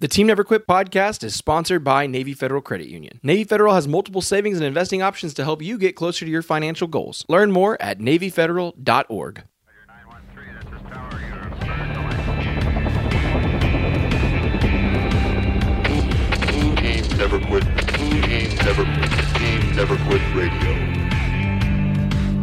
The Team Never Quit podcast is sponsored by Navy Federal Credit Union. Navy Federal has multiple savings and investing options to help you get closer to your financial goals. Learn more at NavyFederal.org. Never quit. Team Never quit. Team Never quit radio.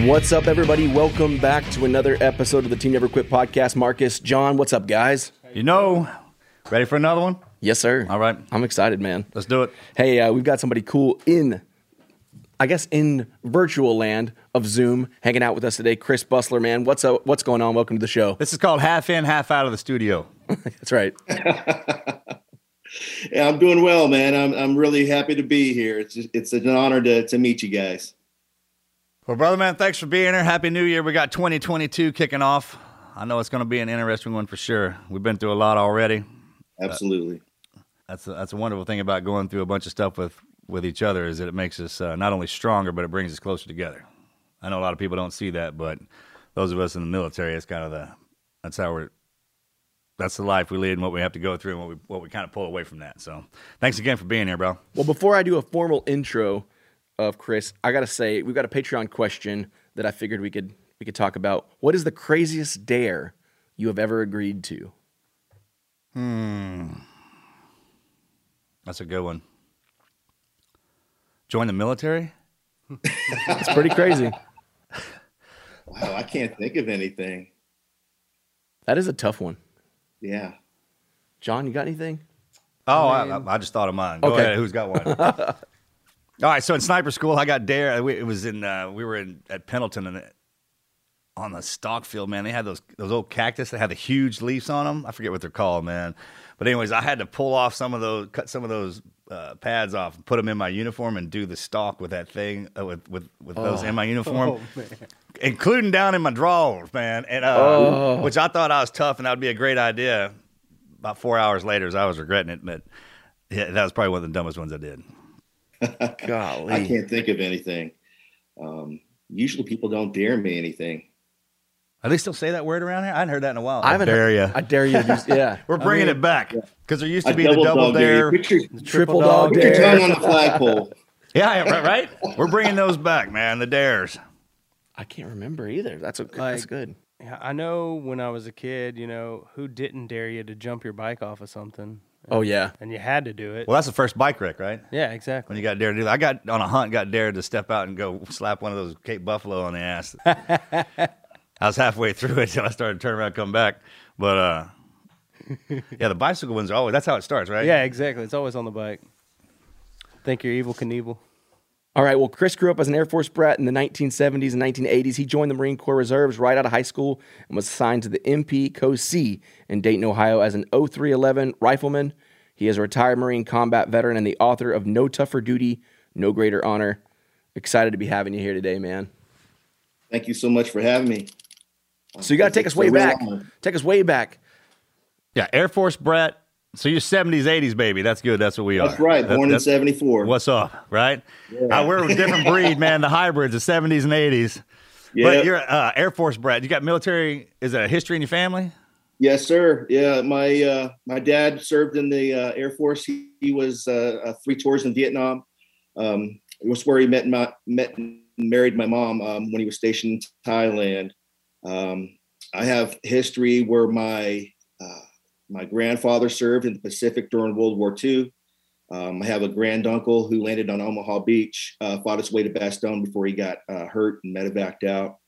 What's up, everybody? Welcome back to another episode of the Team Never Quit podcast. Marcus, John, what's up, guys? You know, ready for another one? Yes, sir. All right. I'm excited, man. Let's do it. Hey, uh, we've got somebody cool in, I guess, in virtual land of Zoom, hanging out with us today. Chris Bustler, man. What's up? What's going on? Welcome to the show. This is called half in, half out of the studio. That's right. Yeah, I'm doing well, man. I'm I'm really happy to be here. It's it's an honor to to meet you guys. Well, brother man, thanks for being here. Happy New Year. We got 2022 kicking off. I know it's going to be an interesting one for sure. We've been through a lot already. Absolutely. That's a, that's a wonderful thing about going through a bunch of stuff with with each other is that it makes us uh, not only stronger, but it brings us closer together. I know a lot of people don't see that, but those of us in the military, it's kind of the that's how we're that's the life we lead and what we have to go through and what we what we kind of pull away from that. So, thanks again for being here, bro. Well, before I do a formal intro of Chris, I gotta say we've got a Patreon question that I figured we could we could talk about. What is the craziest dare you have ever agreed to? Hmm, that's a good one. Join the military? It's pretty crazy. Wow, I can't think of anything. that is a tough one. Yeah. John, you got anything? Oh, I, I- I just thought of mine. Go Okay. ahead. Who's got one? All right. So in sniper school, I got dare. we- It was in. Uh, we were in at Pendleton and on the stock field. Man, they had those those old cactus that had the huge leaves on them. I forget what they're called, man. But anyways, I had to pull off some of those, cut some of those uh, pads off, and put them in my uniform, and do the stalk with that thing uh, with with with those in my uniform. including down in my drawers, man. And uh, which I thought I was tough, and that would be a great idea. About four hours later, as I was regretting it, but yeah, that was probably one of the dumbest ones I did. Golly. I can't think of anything. Um, usually people don't dare me anything. Are they still say that word around here? I hadn't heard that in a while. I haven't dare heard, ya. I dare you to do yeah. We're bringing it back because there used to I be the double dare. dare. you. Put your, Triple dog put your dare. tongue on the flagpole. Yeah, right, right. We're bringing those back, man. The dares. I can't remember either. That's a, that's good. I know when I was a kid, you know, who didn't dare you to jump your bike off of something? Oh yeah. And you had to do it. Well, that's the first bike wreck, right? yeah, exactly. When you got dared to do that. I got on a hunt, got dared to step out and go slap one of those Cape Buffalo on the ass. I was halfway through it till I started turning around and come back. But uh yeah, the bicycle ones are always that's how it starts, right? Yeah, exactly. It's always on the bike. Think you're Evel Knievel. All right. Well, Chris grew up as an Air Force brat in the 1970s and 1980s. He joined the Marine Corps Reserves right out of high school and was assigned to the MP Co C in Dayton, Ohio, as an 0311 rifleman. He is a retired Marine combat veteran and the author of No Tougher Duty, No Greater Honor. Excited to be having you here today, man. Thank you so much for having me. So you got to take us way back. honor. Take us way back. Yeah, Air Force Brett. So you're 70s, 80s, baby. That's good. That's what we are. That's right. That- Born in '74. What's up, right? Uh, we're a different breed, man. The hybrids, the 70s and 80s. Yeah. But you're uh, Air Force Brett. You got military. Is that a history in your family? Yes, sir. Yeah, my uh, my dad served in the uh, Air Force. He, he was uh, uh, three tours in Vietnam. Um, it was where he met my met and married my mom um, when he was stationed in Thailand. Um, I have history where my my grandfather served in the Pacific during World War II. Um, I have a granduncle who landed on Omaha Beach, uh, fought his way to Bastogne before he got uh, hurt and medevaced out.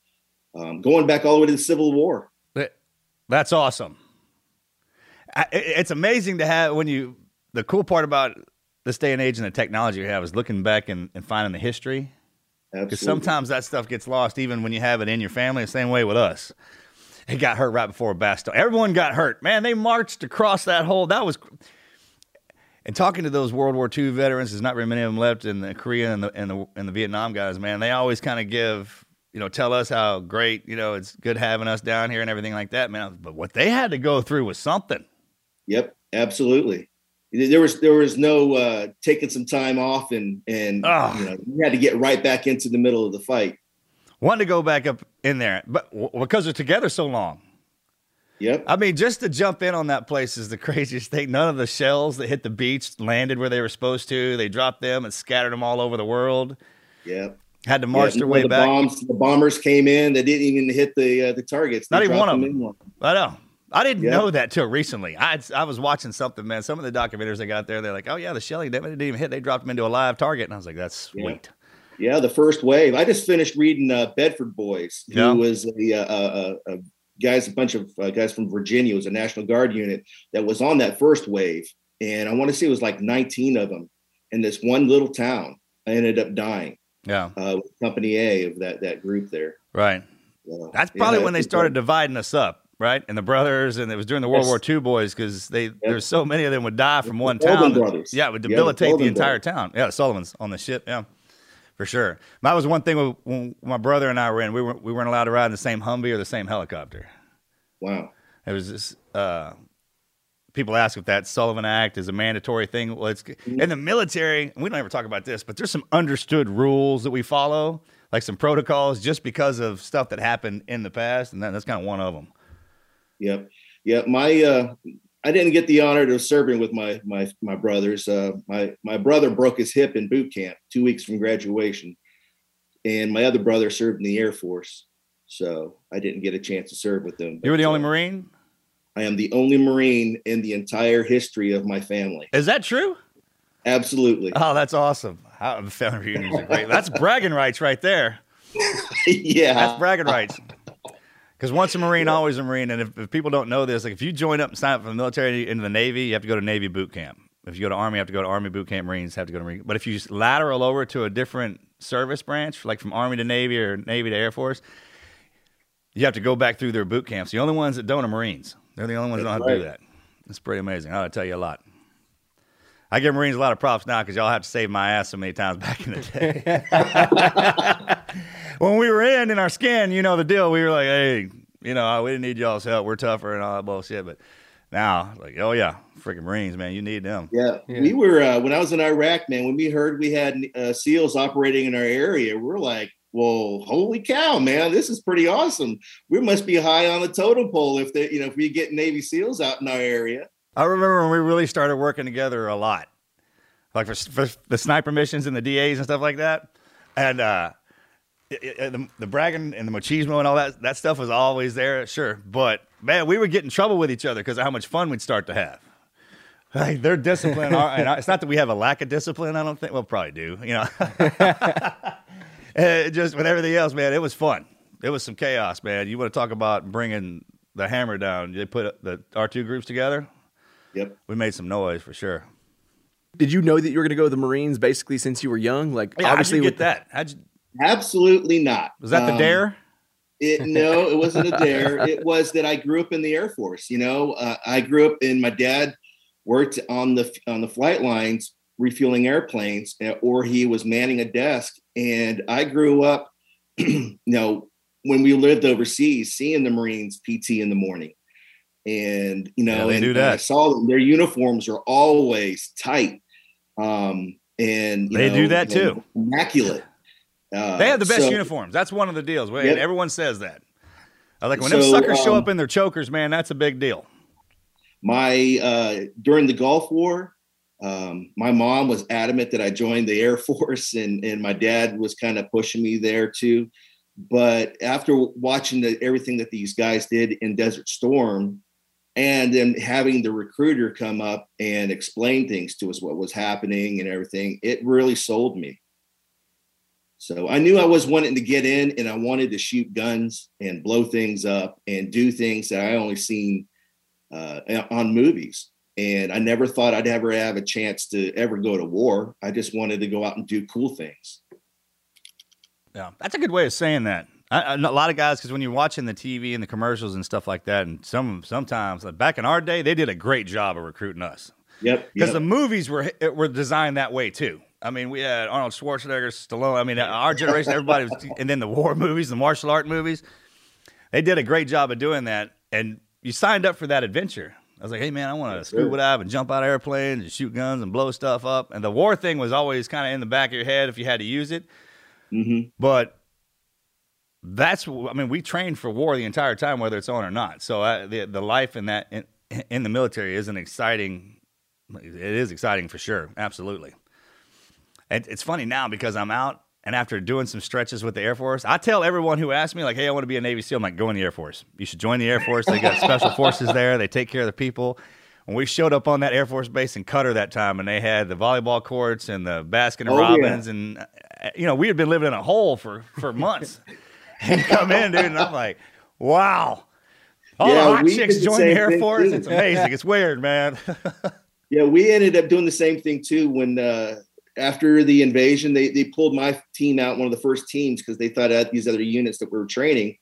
Um, going back all the way to the Civil War. That's awesome. It's amazing to have when you. The cool part about this day and age and the technology we have is looking back and, and finding the history. Because sometimes that stuff gets lost, even when you have it in your family. The same way with us. He got hurt right before Bastogne. Everyone got hurt. Man, they marched across that hole. That was. And talking to those World War II veterans, there's not very many of them left in the Korea and the and the and the Vietnam guys. Man, they always kind of give you know tell us how great you know it's good having us down here and everything like that, man. But what they had to go through was something. Yep, absolutely. There was there was no uh, taking some time off and and Ah. you know you had to get right back into the middle of the fight. Wanted to go back up in there, but w- because they're together so long. Yep. I mean, just to jump in on that place is the craziest thing. None of the shells that hit the beach landed where they were supposed to. They dropped them and scattered them all over the world. Yep. Had to march Yeah, their way the back. Bombs, the bombers came in. They didn't even hit the uh, the targets. They Not even one of them them. I know. I didn't Yeah. know that till recently. I I was watching something, man. Some of the documentaries they got there, they're like, "Oh yeah, the shelling they didn't even hit. They dropped them into a live target," and I was like, "That's sweet." Yeah, the first wave. I just finished reading uh, Bedford Boys, who Yeah. was a, uh, a, a, a guys, a bunch of uh, guys from Virginia. It was a National Guard unit that was on that first wave, and I want to say it was like 19 of them in this one little town. I ended up dying. Yeah, Uh, Company A of that that group there. right. So, That's probably yeah, when they started dividing us up, right? And the brothers, and it was during the World Yes. War II boys because they there's so many of them would die from one town. brothers. Yeah, it would Yeah, the debilitate the entire town. Yeah, Sullivans on the ship. Yeah, for sure. That was one thing when my brother and I were in. We weren't we weren't allowed to ride in the same Humvee or the same helicopter. Wow. It was this. Uh, people ask if that Sullivan Act is a mandatory thing. Well, it's in the military. We don't ever talk about this, but there's some understood rules that we follow, like some protocols, just because of stuff that happened in the past, and that, that's kind of one of them. Yep. Yeah. My uh I didn't get the honor of serving with my my my brothers. Uh my my brother broke his hip in boot camp two weeks from graduation. And my other brother served in the Air Force. So I didn't get a chance to serve with them. You were the only uh, Marine. I am the only Marine in the entire history of my family. Is that true? Absolutely. Oh, that's awesome. How, family reunions are great. That's bragging rights right there. yeah. That's bragging rights. Because once a Marine, always a Marine. And if, if people don't know this, like if you join up and sign up for the military into the Navy, you have to go to Navy boot camp. If you go to Army, you have to go to Army boot camp. Marines have to go to Marine. But if you just lateral over to a different service branch, like from Army to Navy or Navy to Air Force, you have to go back through their boot camps. The only ones that don't are Marines. They're the only ones that don't have to do that. It's pretty amazing. I'll tell you a lot. I give Marines a lot of props now because y'all have to save my ass so many times back in the day. when we were in in our skin, you know the deal. We were like, hey, you know, we didn't need y'all's help. We're tougher and all that bullshit. But now, like, oh yeah, freaking Marines, man, you need them. Yeah, Yeah. we were uh, when I was in Iraq, man. When we heard we had uh, SEALs operating in our area, we're like, "Well, holy cow, man! This is pretty awesome. We must be high on the totem pole if they, you know, if we get Navy SEAls out in our area." I remember when we really started working together a lot, like for, for the sniper missions and the DAs and stuff like that. And uh, it- it- the, the bragging and the machismo and all that that stuff was always there, sure. But man, we would get in trouble with each other because of how much fun we'd start to have. Like their discipline, our, and I- it's not that we have a lack of discipline. I don't think. Well, probably do. You know, just with everything else, man, it was fun. It was some chaos, man. You want to talk about bringing the hammer down? They put the our two groups together Yep. we made some noise for sure. Did you know that you were going to go to the Marines basically since you were young? Like Yeah, obviously how'd you with get that? How'd you, Absolutely not. was that the Um, dare? It, no, it wasn't a dare. It was that I grew up in the Air Force. You know, uh, I grew up in my dad worked on the on the flight lines refueling airplanes, uh, or he was manning a desk. And I grew up, you know, when we lived overseas, seeing the Marines PT in the morning, and you know, Yeah, they and, do and I saw them. Their uniforms are always tight, um, and you They do that too. immaculate. Uh, They have the best so- uniforms. That's one of the deals. Yep. Everyone says that. I like when them So, suckers show um, up in their chokers, man. That's a big deal. my uh, during the Gulf War, um, my mom was adamant that I joined the Air Force, and and my dad was kind of pushing me there too. But after watching the, everything that these guys did in Desert Storm, and then having the recruiter come up and explain things to us, what was happening and everything, it really sold me. So I knew I was wanting to get in, and I wanted to shoot guns and blow things up and do things that I only seen uh, on movies. And I never thought I'd ever have a chance to ever go to war. I just wanted to go out and do cool things. Yeah, that's a good way of saying that. I, a lot of guys, because when you're watching the TV and the commercials and stuff like that, and some sometimes like back in our day, they did a great job of recruiting us. Yep. Because yep. the movies were were designed that way too. I mean, we had Arnold Schwarzenegger, Stallone. I mean, our generation, everybody was, and then the war movies, the martial art movies. They did a great job of doing that, and you signed up for that adventure. I was like, hey man, I want to yes, scuba dive and jump out of airplanes and shoot guns and blow stuff up. And the war thing was always kind of in the back of your head if you had to use it. Mm-hmm. But that's, I mean, we trained for war the entire time, whether it's on or not. So uh, the the life in that in, in the military is an exciting. It is exciting for sure, absolutely. And it's funny now because I'm out and after doing some stretches with the Air Force, I tell everyone who asks me, like, hey, I want to be a Navy SEAL, I'm like, go in the Air Force. You should join the Air Force. They got special forces there, they take care of the people. When we showed up on that Air Force base in Qatar that time, and they had the volleyball courts and the Baskin and Oh, Robbins, and uh, you know, we had been living in a hole for for months. and come in, dude, and I'm like, wow. All Yeah, the hot chicks did the join the Air Force. too. It's amazing. It's weird, man. Yeah, we ended up doing the same thing too when uh, after the invasion, they they pulled my team out, one of the first teams, because they thought that these other units that we were training,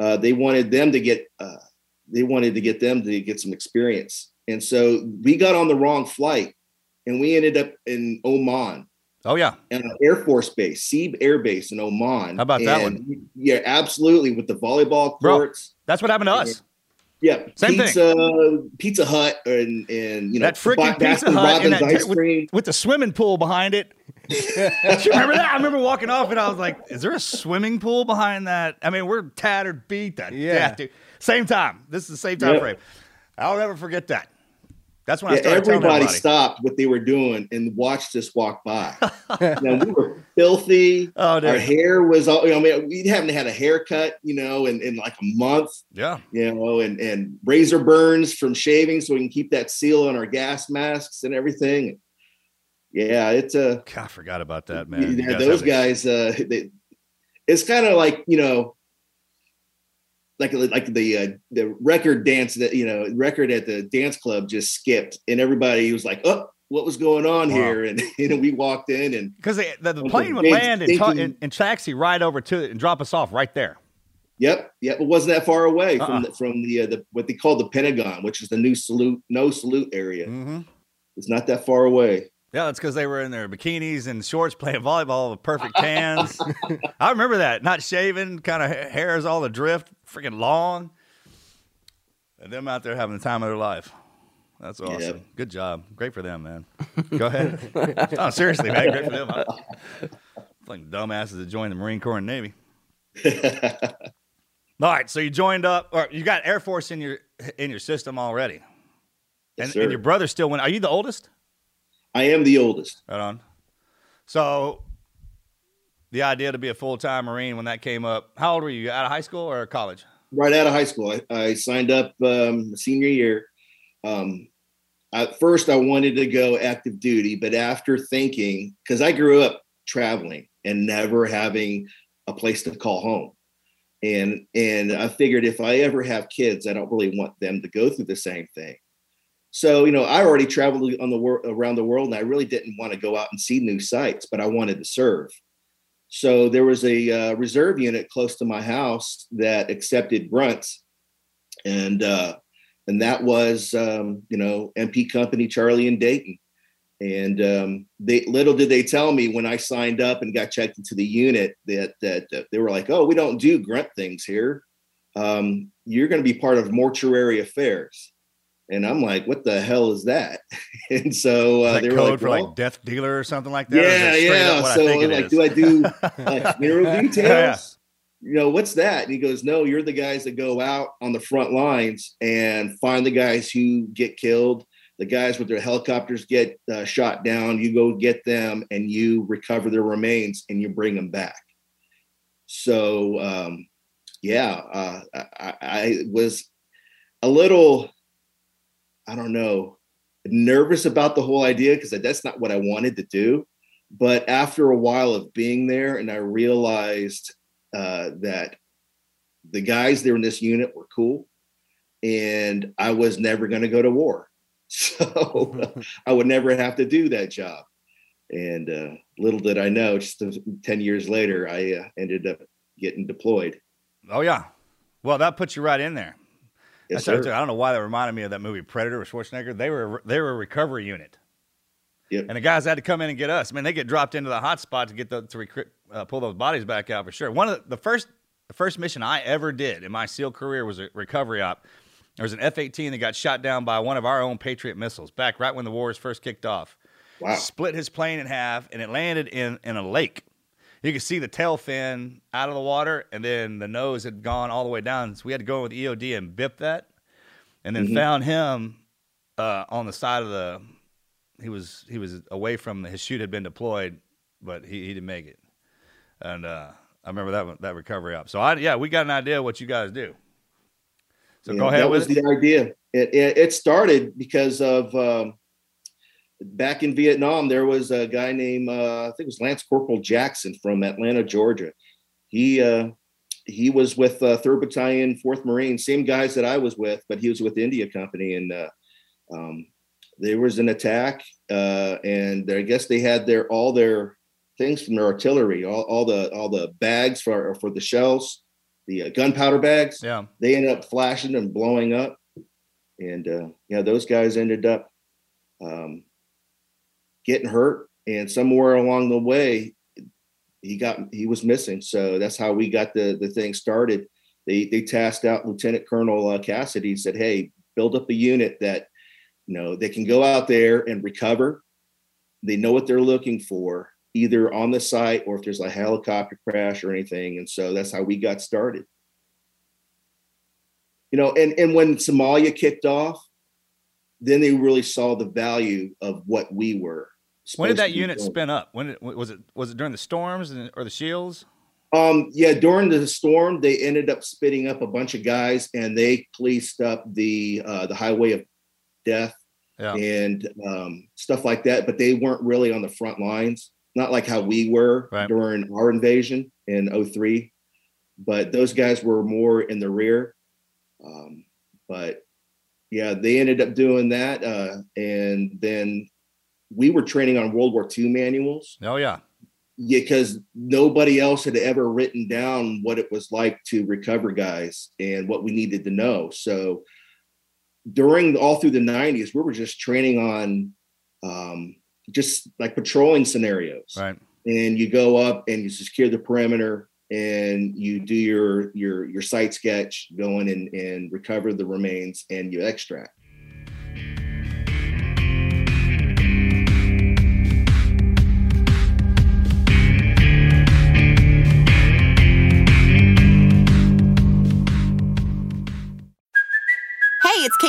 uh, they wanted them to get uh, they wanted to get them to get some experience, and so we got on the wrong flight, and we ended up in Oman. oh yeah. And an Air Force Base, Seeb Air Base in Oman. How about that And we- Yeah, absolutely. With the volleyball Bro, courts. That's what happened to us. Yeah, Same thing. pizza, Pizza Hut, and and you know That freaking Pizza Hut and that ice with, cream. with the swimming pool behind it. Do you remember that? I remember walking off and I was like, "Is there a swimming pool behind that?" I mean, we're tattered, beat that. Yeah, Yeah. dude. Same time. This is the same time Yep. frame. I'll never forget that. That's when I Yeah, everybody everybody. stopped what they were doing and watched us walk by. now, we were filthy. Oh, dude. Our hair was all, you know, I mean, we haven't had a haircut, you know, in, in like a month, Yeah. you know, and, and razor burns from shaving so we can keep that seal on our gas masks and everything. Yeah, it's a, God, I forgot about that, man. You yeah, guys those guys, uh, they, it's kind of like, you know, like like the uh, the record dance that you know record at the dance club just skipped and everybody was like oh what was going on Wow. here and you know we walked in and Because the, the plane would land and, ta- and, and taxi right over to it and drop us off right there. yep yep it wasn't that far away Uh-uh. from the, from the, uh, the what they call the Pentagon which is the new salute no salute area Mm-hmm. it's not that far away Yeah, that's because they were in their bikinis and shorts playing volleyball with perfect tans. I remember that. Not shaven, kind of hair is all adrift, freaking long. And them out there having the time of their life. That's awesome. Yeah. Good job. Great for them, man. Go ahead. oh, seriously, man. Great for them. I'm like dumbasses that joined the Marine Corps and Navy. All right, so you joined up, or you got Air Force in your in your system already, Yes, and, sir. and your brother still went. Are you the oldest? I am the oldest Right on. So, the idea to be a full time Marine when that came up, how old were you? Out of high school or college? right out of high school. I, I signed up um, senior year. Um, at first, I wanted to go active duty, but after thinking, because I grew up traveling and never having a place to call home, and and I figured if I ever have kids, I don't really want them to go through the same thing. So you know, I already traveled on the world around the world, and I really didn't want to go out and see new sites, but I wanted to serve. So there was a uh, reserve unit close to my house that accepted grunts, and uh, and that was um, you know MP Company Charlie and Dayton. And um, they little did they tell me when I signed up and got checked into the unit that that, that they were like, oh, we don't do grunt things here. Um, you're going to be part of mortuary affairs. And I'm like, what the hell is that? and so uh, they were code like, for well, like death dealer or something like that? Yeah, that straight up yeah. I So it like, is? do I do like details? Yeah. You know, what's that? And he goes, No, you're the guys that go out on the front lines and find the guys who get killed, the guys with their helicopters get uh, shot down. You go get them and you recover their remains and you bring them back. So um, yeah, uh, I, I was a little, I don't know, nervous about the whole idea because that's not what I wanted to do. But after a while of being there, and I realized uh, that the guys there in this unit were cool, and I was never going to go to war, so I would never have to do that job. And uh, little did I know, just ten years later, I uh, ended up getting deployed. Oh yeah, well that puts you right in there. Yes, I, sir. I don't know why that reminded me of that movie Predator with Schwarzenegger. They were they were a recovery unit. Yep. And the guys had to come in and get us. I mean, they get dropped into the hot spot to get the to recruit, uh, pull those bodies back out for sure. One of the, the first the first mission I ever did in my SEAL career was a recovery op. There was an F-18 that got shot down by one of our own Patriot missiles back right when the wars first kicked off. Wow. Split his plane in half, and it landed in in a lake. You could see the tail fin out of the water, and then the nose had gone all the way down. So we had to go with EOD and bip that, and then Mhm. found him uh, on the side of the. He was he was away from the, his chute had been deployed, but he, he didn't make it. And uh, I remember that one- that recovery up. So I yeah, we got an idea what you guys do. So Yeah, go ahead That with was it. the idea. It, it, it started because of um, back in Vietnam. There was a guy named uh, I think it was Lance Corporal Jackson from Atlanta, Georgia. He uh, he was with uh, Third Battalion, Fourth Marine, same guys that I was with, but he was with India Company, and uh, um, there was an attack, uh, and I guess they had their all their things from their artillery, all, all the all the bags for for the shells, the uh, gunpowder bags Yeah. they ended up flashing and blowing up and uh, yeah those guys ended up um, getting hurt and somewhere along the way he got he was missing. So that's how we got the the thing started. They they tasked out lieutenant colonel uh, cassidy said hey build up a unit that you know they can go out there and recover. They know what they're looking for either on the site or if there's a helicopter crash or anything. And so that's how we got started. You know and and when somalia kicked off then they really saw the value of what we were When did that unit spin up? When did, was it was it during the storms and, or the shields? um yeah during the storm they ended up spitting up a bunch of guys and they policed up the uh the highway of death Yeah. and um stuff like that but they weren't really on the front lines not like how we were Right. during our invasion in 03 but those guys were more in the rear um but yeah they ended up doing that uh and then we were training on world war ii manuals Oh yeah. because nobody else had ever written down what it was like to recover guys and what we needed to know. So during all through the 90s, we were just training on um, just like patrolling scenarios. Right. And you go up and you secure the perimeter and you do your your your site sketch, go in and, and recover the remains and you extract.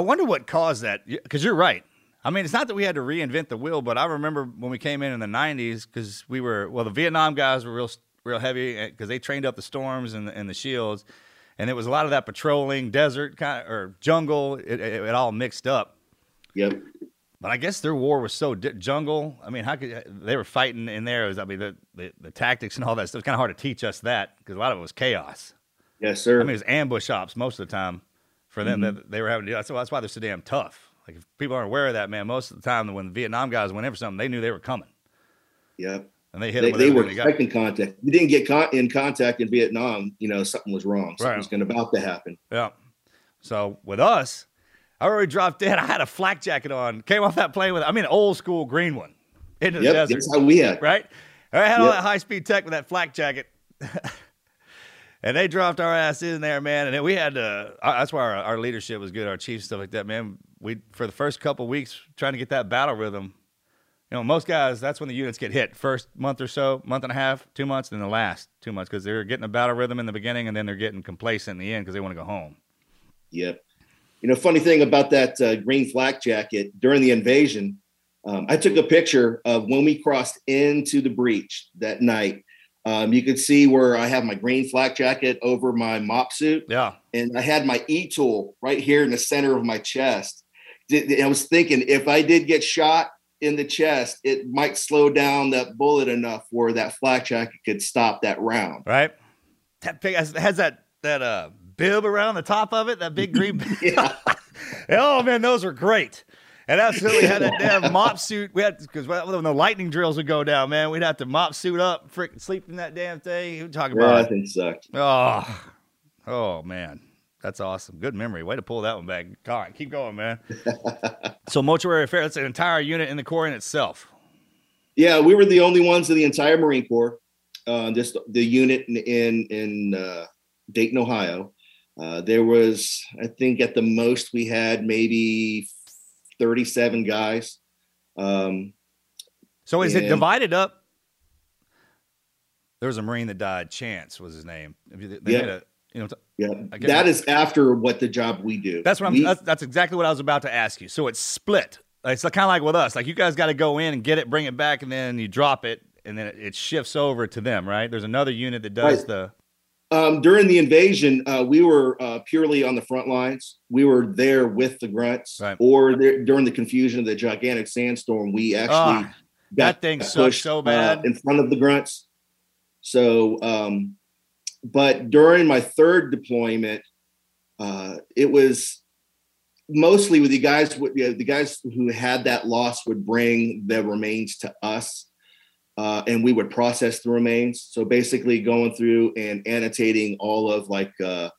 I wonder what caused that. Because you're right. I mean, it's not that we had to reinvent the wheel, but I remember when we came in in the '90s because we were well, the Vietnam guys were real, real heavy eh, because they trained up the storms and the, and the shields, and it was a lot of that patrolling, desert kind of or jungle. It, it, it all mixed up. Yep. But I guess their war was so di- jungle. I mean, how could they were fighting in there? Was, I mean, the, the the tactics and all that stuff. It's kind of hard to teach us that because a lot of it was chaos. Yes, sir. I mean, it was ambush ops most of the time for them Mhm. that they were having to do. That's why, that's why they're so damn tough. Like if people aren't aware of that, man, most of the time when the Vietnam guys went in for something, they knew they were coming Yep. and they hit They, them. they were they got. expecting contact. If you didn't get con- in contact in Vietnam, you know something was wrong. Something Right. was going about to happen. Yeah. So with us, I already dropped in. I had a flak jacket on. Came off that plane with, I mean, old school green one into the Yep, desert. that's how we had. Right? I had all that high speed tech with that flak jacket. and they dropped our ass in there, man. And we had to, that's why our, our leadership was good, our chiefs, stuff like that, man. We, for the first couple weeks, trying to get that battle rhythm. You know, most guys, that's when the units get hit. First month or so, month and a half, two months, then the last two months because they're getting a battle rhythm in the beginning and then they're getting complacent in the end because they want to go home. Yep. You know, funny thing about that uh, green flak jacket during the invasion, um, I took a picture of when we crossed into the breach that night. Um, you can see where I have my green flak jacket over my MOPP suit. Yeah. And I had my E tool right here in the center of my chest. I was thinking if I did get shot in the chest, it might slow down that bullet enough where that flak jacket could stop that round. right? That big has, that that uh bib around the top of it, that big green. Yeah. oh man, those are great. And absolutely had that damn MOPP suit. We had because when the lightning drills would go down, man, we'd have to MOPP suit up, freaking sleep in that damn thing. You talk about Yeah, that thing sucked. oh, oh man, that's awesome. Good memory. Way to pull that one back. All right, keep going, man. so mortuary affair. That's an entire unit in the Corps in itself. Yeah, we were the only ones in the entire Marine Corps. Uh, just the unit in in, in uh, Dayton, Ohio. Uh, there was, I think, at the most we had maybe thirty-seven guys. Um, So is it divided up? There was a Marine that died. Chance was his name. They Yeah. a, you know, yeah, that is after what the job we do. That's what I'm. We- That's, that's exactly what I was about to ask you. So it's split. It's kind of like with us. Like you guys got to go in and get it, bring it back, and then you drop it, and then it, it shifts over to them. Right? There's another unit that does Right. the. Um, during the invasion, uh, we were uh, purely on the front lines. We were there with the grunts, Right. or there, during the confusion of the gigantic sandstorm, we actually that got thing pushed, so uh, bad. in front of the grunts. So, um, but during my third deployment, uh, it was mostly with the guys. you know, The guys who had that loss would bring the remains to us, uh, and we would process the remains. So basically, going through and annotating all of like uh,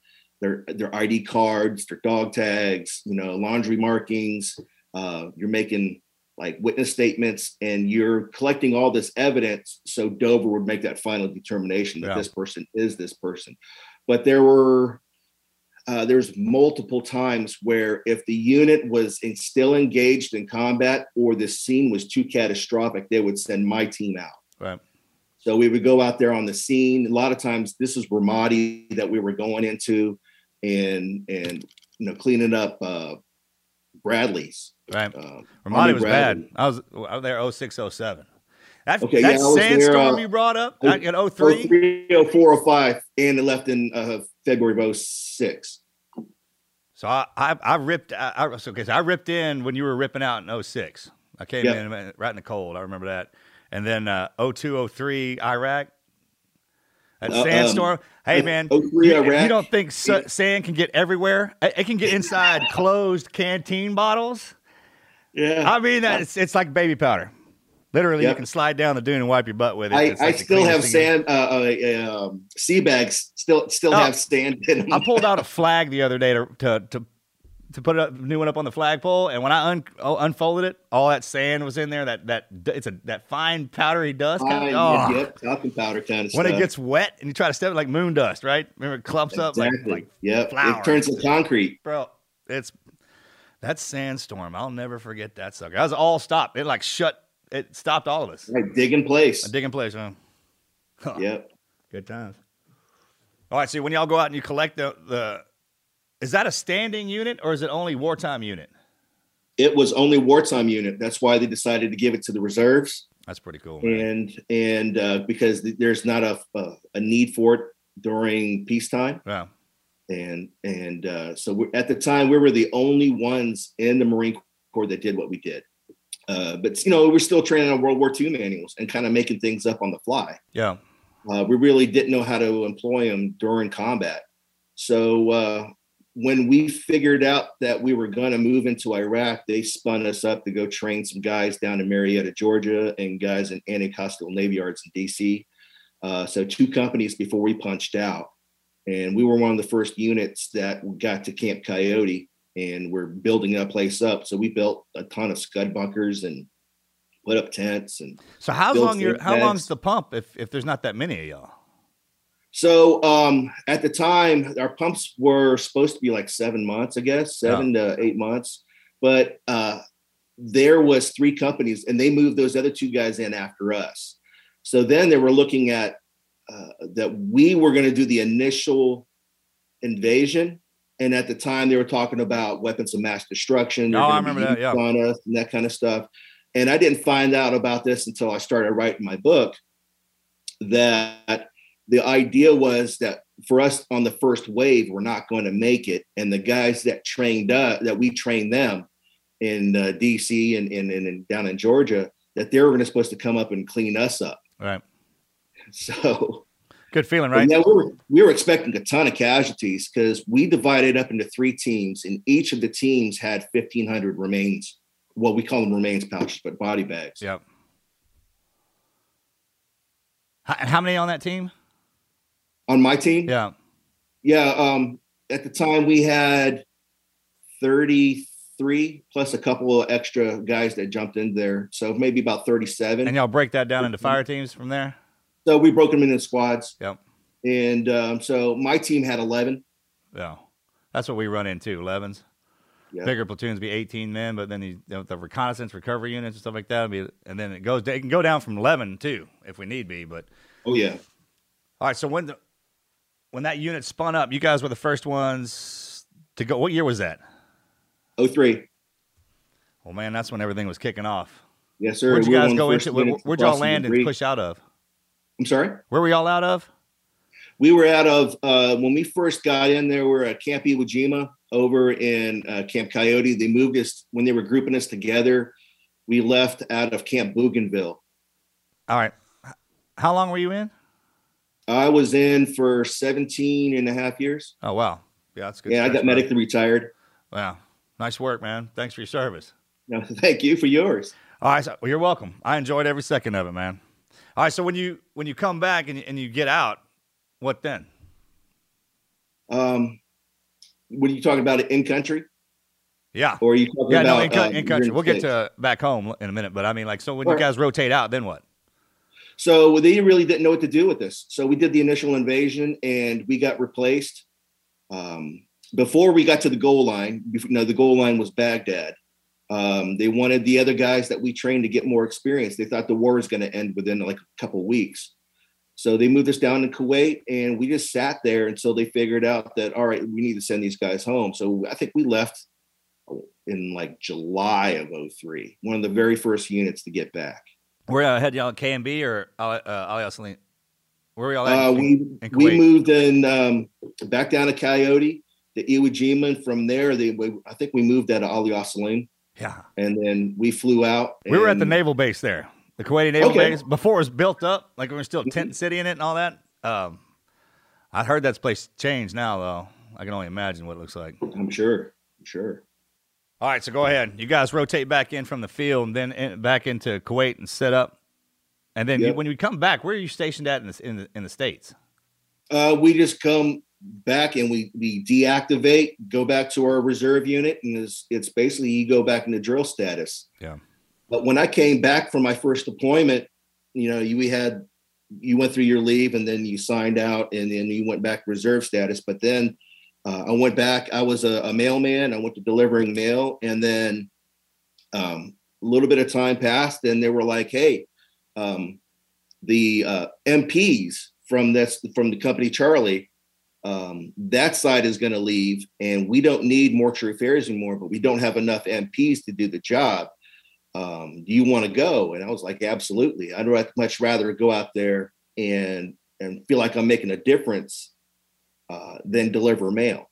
their their ID cards, their dog tags, you know, laundry markings. Uh, you're making like witness statements and you're collecting all this evidence so dover would make that final determination that Yeah. this person is this person but there were uh, there's multiple times where if the unit was in, still engaged in combat or the scene was too catastrophic they would send my team out Right. so we would go out there on the scene. A lot of times, this is Ramadi that we were going into, and and you know cleaning up uh, Bradley's. Right. Uh, Ramadi was Bradley. bad. I was I was there 0607. That, Okay, that yeah, was there, sandstorm uh, you brought up oh- at 03. 03, 04, 05, and it left in uh, February of 06. So I, I, I ripped. I, I, so, okay, so I ripped in when you were ripping out in 06. I came Yep. in right in the cold. I remember that. And then uh, 02, 03, Iraq. That Uh, um, sandstorm. hey, uh, man. 03 you, you don't think sa- sand can get everywhere? It, it can get inside closed canteen bottles. Yeah. I mean, that it's, it's like baby powder. Literally, you can slide down the dune and wipe your butt with it. I, It's I still have sand, uh, uh, um, sea bags, still still Oh. have sand in them. I pulled out a flag the other day to to to, to put a new one up on the flagpole, and when I un, oh, unfolded it, all that sand was in there. That that it's a that fine powdery dust. Kind Fine, of, oh. Yep, talcum powder kind of stuff. When stuff. it gets wet and you try to step it like moon dust, right? Remember, it clumps up like exactly. like yep, flour. it turns to concrete. bro. It's that sandstorm. I'll never forget that sucker. That was all stopped. It like shut. It stopped all of us. Right, dig in place. A dig in place, huh? Huh. Yep. Good times. All right, so when y'all go out and you collect the the, is that a standing unit or is it only wartime unit? It was only wartime unit. That's why they decided to give it to the reserves. That's pretty cool. Man. and and uh, because th- there's not a, a a need for it during peacetime, Yeah. and and uh, so at the time we were the only ones in the Marine Corps that did what we did. Uh, but you know, we're still training on World War II manuals and kind of making things up on the fly. Yeah. Uh, we really didn't know how to employ them during combat. So uh, when we figured out that we were going to move into Iraq, they spun us up to go train some guys down in Marietta, Georgia, and guys in Anacostia Navy Yards in DC. Uh, so two companies before we punched out, and we were one of the first units that got to Camp Coyote, and we're building that place up. So we built a ton of scud bunkers and put up tents and. So how long your how tanks. long's the pump if if there's not that many of y'all? So um, at the time, our pumps were supposed to be like seven months, I guess, seven to eight months. But uh, there was three companies, and they moved those other two guys in after us. So then they were looking at uh, that we were going to do the initial invasion, and at the time they were talking about weapons of mass destruction. Oh, I remember that, yeah. on us and that kind of stuff. And I didn't find out about this until I started writing my book. That the idea was that for us on the first wave, we're not going to make it, and the guys that trained us, that we trained them in uh, DC and, and, and down in Georgia, that they were going to supposed to come up and clean us up. Right. So Good feeling, right? Yeah, we were we were expecting a ton of casualties because we divided up into three teams, and each of the teams had fifteen hundred remains. Well, we call them remains pouches, but body bags. Yep. And how many on that team? On my team, Yeah. yeah. Um, at the time, we had thirty-three plus a couple of extra guys that jumped in there, so maybe about thirty-seven. And y'all break that down into fire teams from there? So we broke them into squads, Yep. and um, so my team had eleven. Yeah. That's what we run into, 11s. Yeah. Bigger platoons be 18 men, but then you, you know, the reconnaissance recovery units and stuff like that. Be, and then it goes, it can go down from 11 too, if we need be. But Oh yeah. all right. So when the, when that unit spun up, you guys were the first ones to go. What year was that? Oh three. Well, man, that's when everything was kicking off. Yes, sir. Where'd you We guys go into? Where, where'd y'all land and push out of? I'm sorry. Where were y'all out of? We were out of uh, when we first got in there. We were at Camp Iwo Jima over in uh, Camp Coyote. They moved us when they were grouping us together. We left out of Camp Bougainville. All right. How long were you in? I was in for 17 and a half years. Oh wow. Yeah, that's good. Yeah, I got medically retired. Wow. Nice work, man. Thanks for your service. No, thank you for yours. All right, so, well, you're welcome. I enjoyed every second of it, man. All right, so when you when you come back and, and you get out, what then? Um, what are you talking about it in country? Yeah. Or are you talking Yeah, no, in, co- uh, in country. We'll get to back home in a minute, but I mean, like, so when All you guys rotate out, then what? So they really didn't know what to do with this. So we did the initial invasion and we got replaced. Um, before we got to the goal line, before, no, the goal line was Baghdad. Um, they wanted the other guys that we trained to get more experience. They thought the war was going to end within like a couple weeks. So they moved us down to Kuwait and we just sat there until they figured out that, all right, we need to send these guys home. So I think we left in like July of 03, one of the very first units to get back. Where uh, had y'all at KMB or uh, Ali Al Salim? Where were y'all at? Uh, we we moved in um, back down to Coyote, to Iwo Jima, and from there, they we, I think we moved out of Ali Al Salim, Yeah. and then we flew out. We were at the naval base there, the Kuwaiti naval Okay. base, before it was built up. Like we were still tent city in it and all that. Um, I heard that place changed now, though. I can only imagine what it looks like. I'm sure, I'm sure. All right, so go ahead. You guys rotate back in from the field and then in, back into Kuwait and set up. And then you, when you come back, where are you stationed at in the, in the, in the States? Uh, we just come back and we we deactivate, go back to our reserve unit, and it's it's basically you go back into drill status. Yeah. But when I came back from my first deployment, you know, you we had you went through your leave and then you signed out and then you went back reserve status. But then uh, I went back. I was a, a mailman. I went to delivering mail, and then um, a little bit of time passed, and they were like, "Hey, um, the uh, MPs from this from the company Charlie." Um, that side is going to leave, and we don't need mortuary affairs anymore. But we don't have enough MPs to do the job um, do you want to go? And I was like, absolutely. I'd much rather go out there and and feel like I'm making a difference uh, than deliver mail.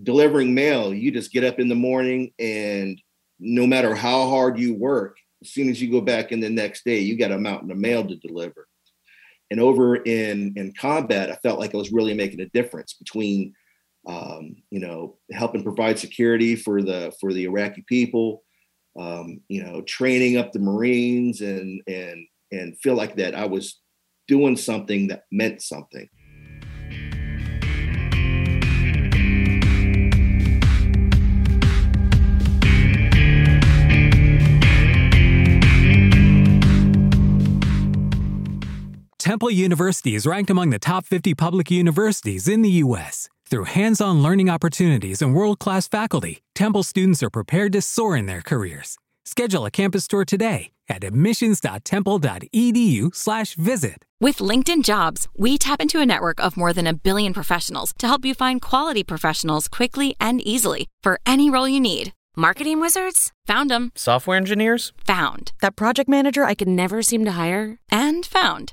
Delivering mail, you just get up in the morning and no matter how hard you work, as soon as you go back in the next day, you got a mountain of mail to deliver. And over in in combat, I felt like I was really making a difference between, um, you know, helping provide security for the for the Iraqi people, um, you know, training up the Marines, and and and feel like that I was doing something that meant something. Temple University is ranked among the top 50 public universities in the U.S. Through hands on learning opportunities and world class faculty, Temple students are prepared to soar in their careers. Schedule a campus tour today at admissions.temple.edu/slash visit. With LinkedIn Jobs, we tap into a network of more than a billion professionals to help you find quality professionals quickly and easily for any role you need. Marketing wizards? Found them. Software engineers? Found. That project manager I could never seem to hire? And found.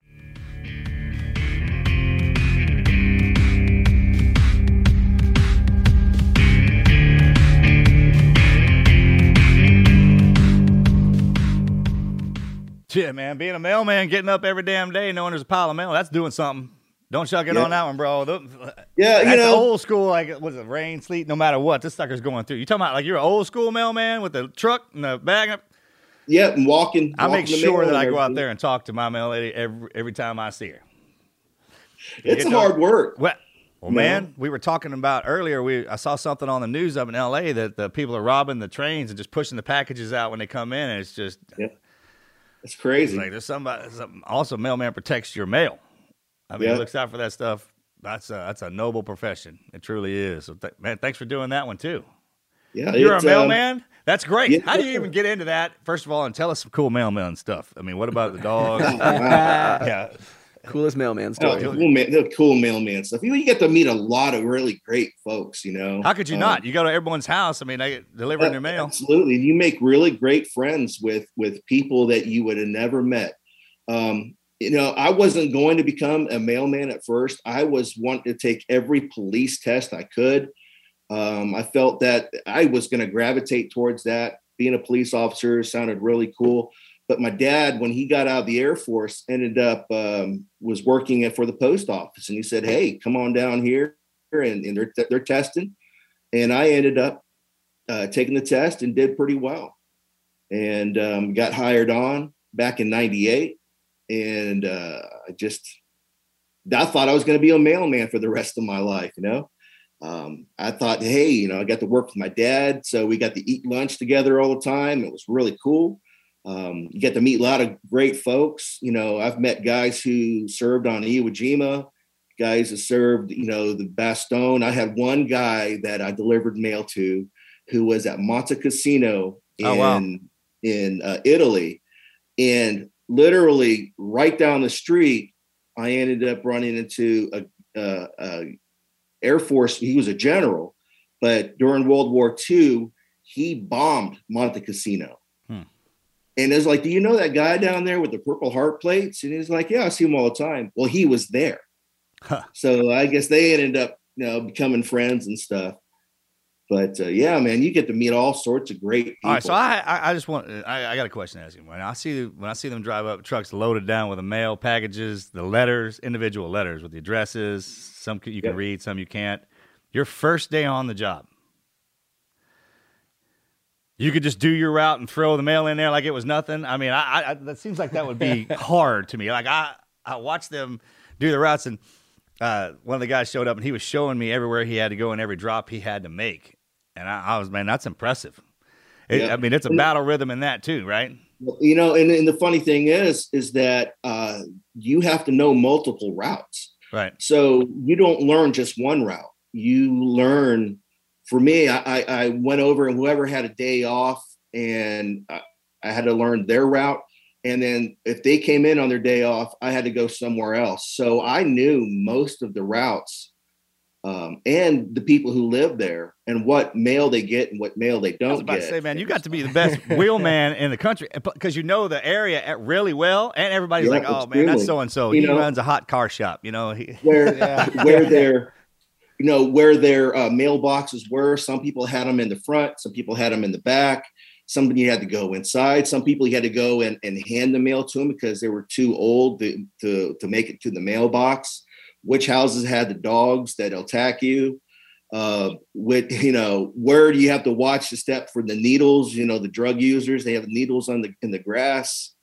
Yeah, man. Being a mailman, getting up every damn day, knowing there's a pile of mail, that's doing something. Don't chuck it Yeah. on that one, bro. Yeah, you that's know- old school. Like, was it rain, sleet, no matter what, this sucker's going through. You talking about like you're an old school mailman with the truck and the bag? Yeah, and walking. I make walking the sure that I go out there and talk to my mail lady every every time I see her. It's hard work. Well, well You man, we were talking about earlier. We I saw something on the news up in L.A. that the people are robbing the trains and just pushing the packages out when they come in, and it's just It's crazy. like there's somebody. Some, also, mailman protects your mail. I mean, Yeah. he looks out for that stuff. That's a that's a noble profession. It truly is. So, th- man, thanks for doing that one too. Yeah, You're a it's, um, mailman. That's great. yeah. How do you even get into that? First of all, and tell us some cool mailman stuff. I mean, what about the dogs? yeah, Coolest mailman Oh, story. cool, man, the cool mailman stuff. You, you get to meet a lot of really great folks. You know, How could you Um, not? You go to everyone's house. I mean, they delivering their mail. Absolutely, you make really great friends with with people that you would have never met. Um, you know, I wasn't going to become a mailman at first. I was wanting to take every police test I could. Um, I felt that I was going to gravitate towards that. Being a police officer sounded really cool. But my dad, when he got out of the Air Force, ended up um, was working for the post office, and he said, "Hey, come on down here," and, and they're they're testing. And I ended up uh, taking the test and did pretty well, and um, got hired on back in '98. And uh, I just I thought I was going to be a mailman for the rest of my life, you know. Um, I thought, hey, you know, I got to work with my dad, so we got to eat lunch together all the time. It was really cool. Um, you get to meet a lot of great folks. You know, I've met guys who served on Iwo Jima, guys that served, you know, the Bastogne. I had one guy that I delivered mail to who was at Monte Cassino in Oh, wow. in uh, Italy, and literally right down the street, I ended up running into a, a, a Air Force. He was a general, but during World War II, he bombed Monte Cassino. And it's like, do you know that guy down there with the Purple Heart plates? And he's like, yeah, I see him all the time. Well, he was there. So I guess they ended up, you know, becoming friends and stuff. But uh, yeah, man, you get to meet all sorts of great people. All right, so I, I I just want I, I got a question to ask you. When I see when I see them drive up trucks loaded down with the mail packages, the letters, individual letters with the addresses, some you can Yep. read, some you can't. Your first day on the job, you could just do your route and throw the mail in there like it was nothing. I mean, I, I that seems like that would be hard to me. Like I I watched them do the routes and. Uh, one of the guys showed up and he was showing me everywhere he had to go and every drop he had to make, and I, I was man, that's impressive. It, Yeah. I mean, it's a battle rhythm in that too, right? you know and, and the funny thing is is that uh, you have to know multiple routes Right. so you don't learn just one route you learn for me i, I, I went over and whoever had a day off and I, I had to learn their route And then if they came in on their day off, I had to go somewhere else. So I knew most of the routes um, and the people who live there and what mail they get and what mail they don't was about get. to say, man, you got to be the best wheelman in the country because you know the area at- really well, and everybody's Yeah, like, "Oh man, that's so and so. He know- runs a hot car shop." You know, he, where Yeah. where their you know where their uh, mailboxes were. Some people had them in the front. Some people had them in the back. Somebody had to go inside. Some people you had to go and, and hand the mail to them because they were too old to, to to make it to the mailbox. Which houses had the dogs that attack you? Uh, with you know, where do you have to watch the step for the needles? You know, the drug users they have needles on the in the grass.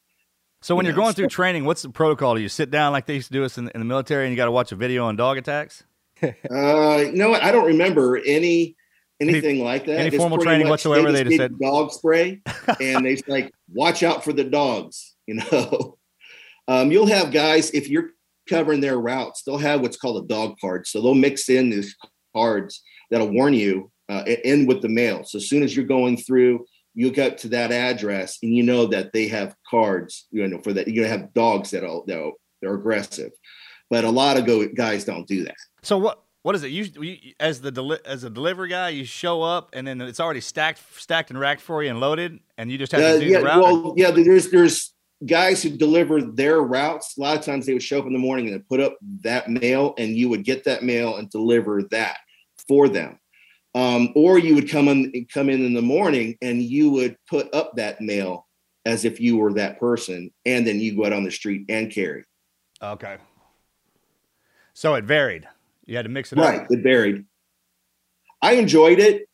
So when You you're know, going through training, what's the protocol? Do you sit down like they used to do us in, in the military, and you got to watch a video on dog attacks? Uh, you know what? I don't remember any anything like that. any It's formal training whatsoever, they just gave said- dog spray, and they like watch out for the dogs. You know, um, you'll have guys if you're covering their routes, they'll have what's called a dog card. So they'll mix in these cards that'll warn you uh, in with the mail. So as soon as you're going through, you get to that address, and you know that they have cards. You know for that you're gonna have dogs that'll that'll they're aggressive. But a lot of go, guys don't do that. So what? What is it? You, you as the deli- as a delivery guy, you show up and then it's already stacked, stacked and racked for you and loaded, and you just have Uh, to do yeah, the route. well, yeah. There's there's guys who deliver their routes. A lot of times they would show up in the morning and they put up that mail, and you would get that mail and deliver that for them. Um, or you would come in come in in the morning and you would put up that mail as if you were that person, and then you go out on the street and carry. okay. So it varied. You had to mix it Right, up. it varied. I enjoyed it.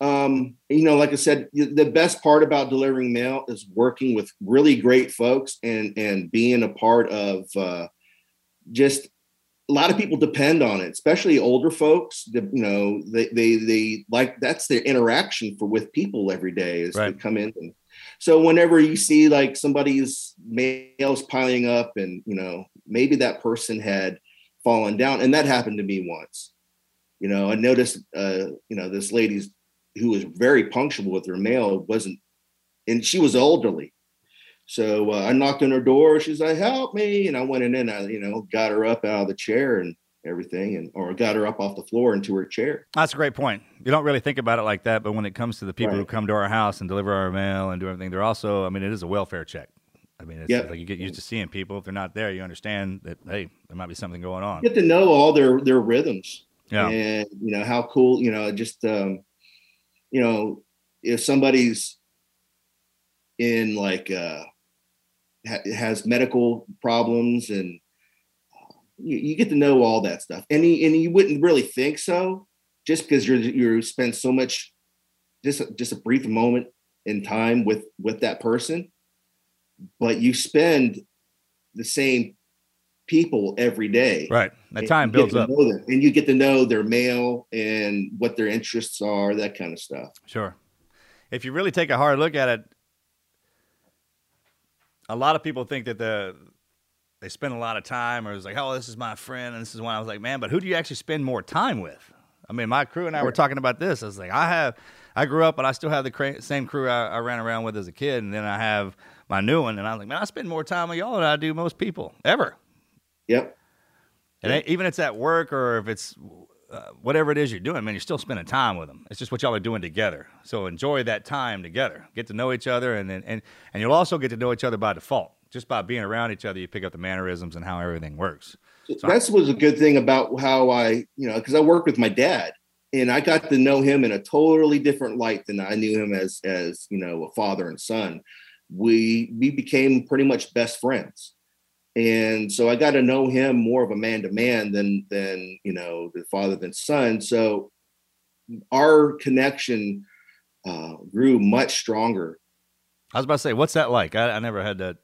Um, you know, like I said, the best part about delivering mail is working with really great folks and and being a part of uh, just a lot of people depend on it, especially older folks. You know, they they they like that's their interaction for with people every day is Right. to come in. And, so whenever you see like somebody's mails piling up, and you know maybe that person had fallen down, and that happened to me once. You know, I noticed, uh, you know, this lady's who was very punctual with her mail wasn't, and she was elderly. So uh, I knocked on her door. She's like, "Help me!" And I went in and I, you know, got her up out of the chair and everything, and or got her up off the floor into her chair. That's a great point. You don't really think about it like that, but when it comes to the people who come to our house and deliver our mail and do everything, they're also, I mean, it is a welfare check. I mean, it's Yep. like you get used to seeing people. If they're not there, you understand that, hey, there might be something going on. You get to know all their their rhythms. Yeah. and you know how cool you know just um you know if somebody's in like uh ha- has medical problems and uh, you, you get to know all that stuff and you, and you wouldn't really think so just because you're you spend so much just a- just a brief moment in time with with that person but you spend the same people every day Right. That and time builds up. and you get to know their mail and what their interests are, that kind of stuff. Sure. If you really take a hard look at it, a lot of people think that the they spend a lot of time or it's like, oh, this is my friend and this is when I was like, man, but who do you actually spend more time with? I mean, my crew and I were talking about this. I was like, I have, I grew up, but I still have the cra- same crew I, I ran around with as a kid, and then I have my new one, and I was like, man, I spend more time with y'all than I do most people ever. Yep. And it- even if it's at work or if it's uh, whatever it is you're doing, man, you're still spending time with them. It's just what y'all are doing together. So enjoy that time together. Get to know each other, and then and and you'll also get to know each other by default. Just by being around each other, you pick up the mannerisms and how everything works. So That's was a good thing about how I, you know, because I worked with my dad, and I got to know him in a totally different light than I knew him as, as you know, a father and son. We we became pretty much best friends, and so I got to know him more of a man to man than than you know the father than son. So our connection uh, grew much stronger I was about to say, what's that like? I, I never had that.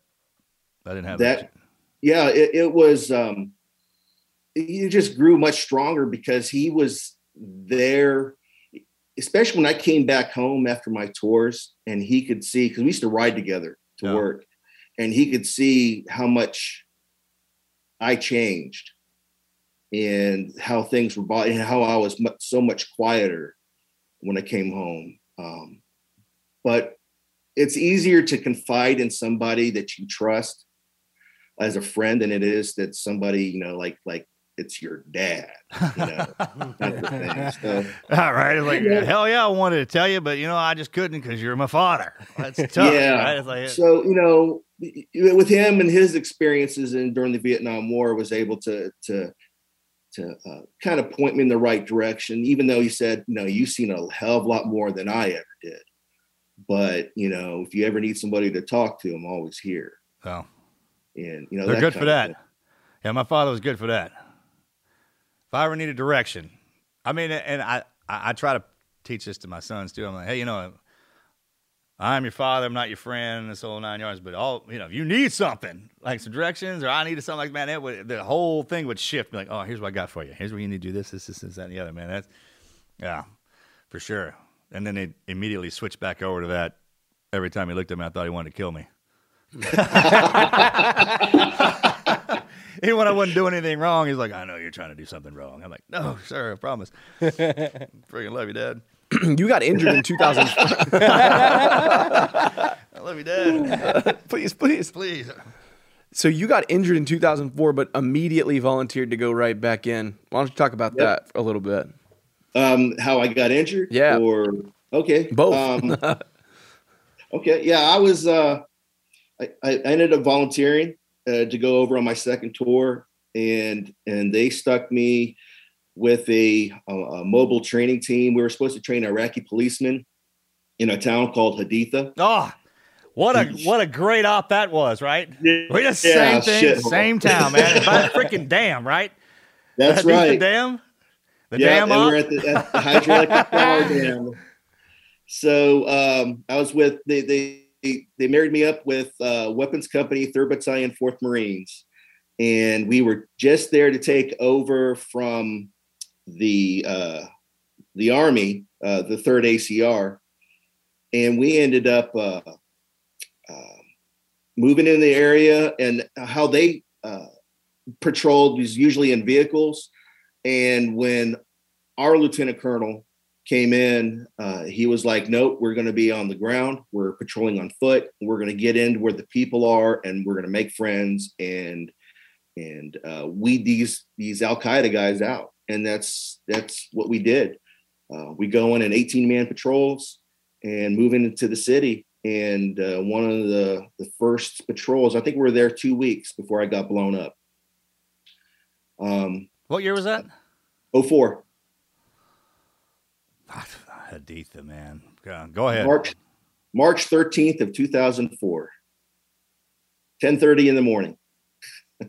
I didn't have that. that yeah it, it was um he just grew much stronger because he was there especially when i came back home after my tours and he could see because we used to ride together to Yeah. work and he could see how much i changed and how things were bought and how i was much, so much quieter when i came home um, but it's easier to confide in somebody that you trust as a friend than it is that somebody you know like like it's your dad you know kind of a thing. So, All right. Like, Yeah. hell yeah, I wanted to tell you, but you know, I just couldn't because you're my father. That's tough. yeah. Right? It's like, so you know, with him and his experiences in during the Vietnam War, was able to to to uh, kind of point me in the right direction. Even though he said, "No, you've seen a hell of a lot more than I ever did." But you know, if you ever need somebody to talk to, I'm always here. oh, And you know, they're good for that. thing. Yeah, my father was good for that. If I ever needed direction, I mean, and I, I, try to teach this to my sons too. I'm like, hey, you know, I'm your father. I'm not your friend. This whole nine yards. But all you know, if you need something like some directions, or I needed something like man, it would, the whole thing would shift. Be like, oh, here's what I got for you. Here's where you need to do this, this, this, this, that, and the other. Man, that's yeah, for sure. And then they immediately switched back over to that. Every time he looked at me, I thought he wanted to kill me. Even when I wasn't doing anything wrong, he's like, I know you're trying to do something wrong. I'm like, no, sir, I promise. Freaking love you, Dad. you got injured in 2000. I love you, Dad. please, please, please. So you got injured in 2004, but immediately volunteered to go right back in. Why don't you talk about Yep. that a little bit? Um, how I got injured? Yeah. Or okay, Both. Um, okay, yeah, I was. Uh, I, I ended up volunteering uh, to go over on my second tour, and and they stuck me with a, a, a mobile training team. We were supposed to train Iraqi policemen in a town called Haditha. Oh, what a what a great op that was, right? We just Yeah, same thing, shit. same town, man. By the freaking dam, right? That's Haditha right. Dam. The yeah, dam and op. we're at the, at the hydroelectric power dam. So um, I was with they they they married me up with uh, Weapons Company, Third Battalion, Fourth Marines, and we were just there to take over from the uh, the Army, uh, the Third ACR, and we ended up uh, uh, moving in the area and how they uh, patrolled was usually in vehicles. And when our lieutenant colonel came in, uh, he was like, "Nope, we're going to be on the ground. We're patrolling on foot. We're going to get into where the people are, and we're going to make friends and and uh, weed these these Al Qaeda guys out." And that's that's what we did. Uh, we go in in 18 man patrols and move into the city. And uh, one of the the first patrols, I think we were there two weeks before I got blown up. Um, What year was that? 04. Haditha, man. Go, ahead. March March 13th of 2004. 10:30 in the morning.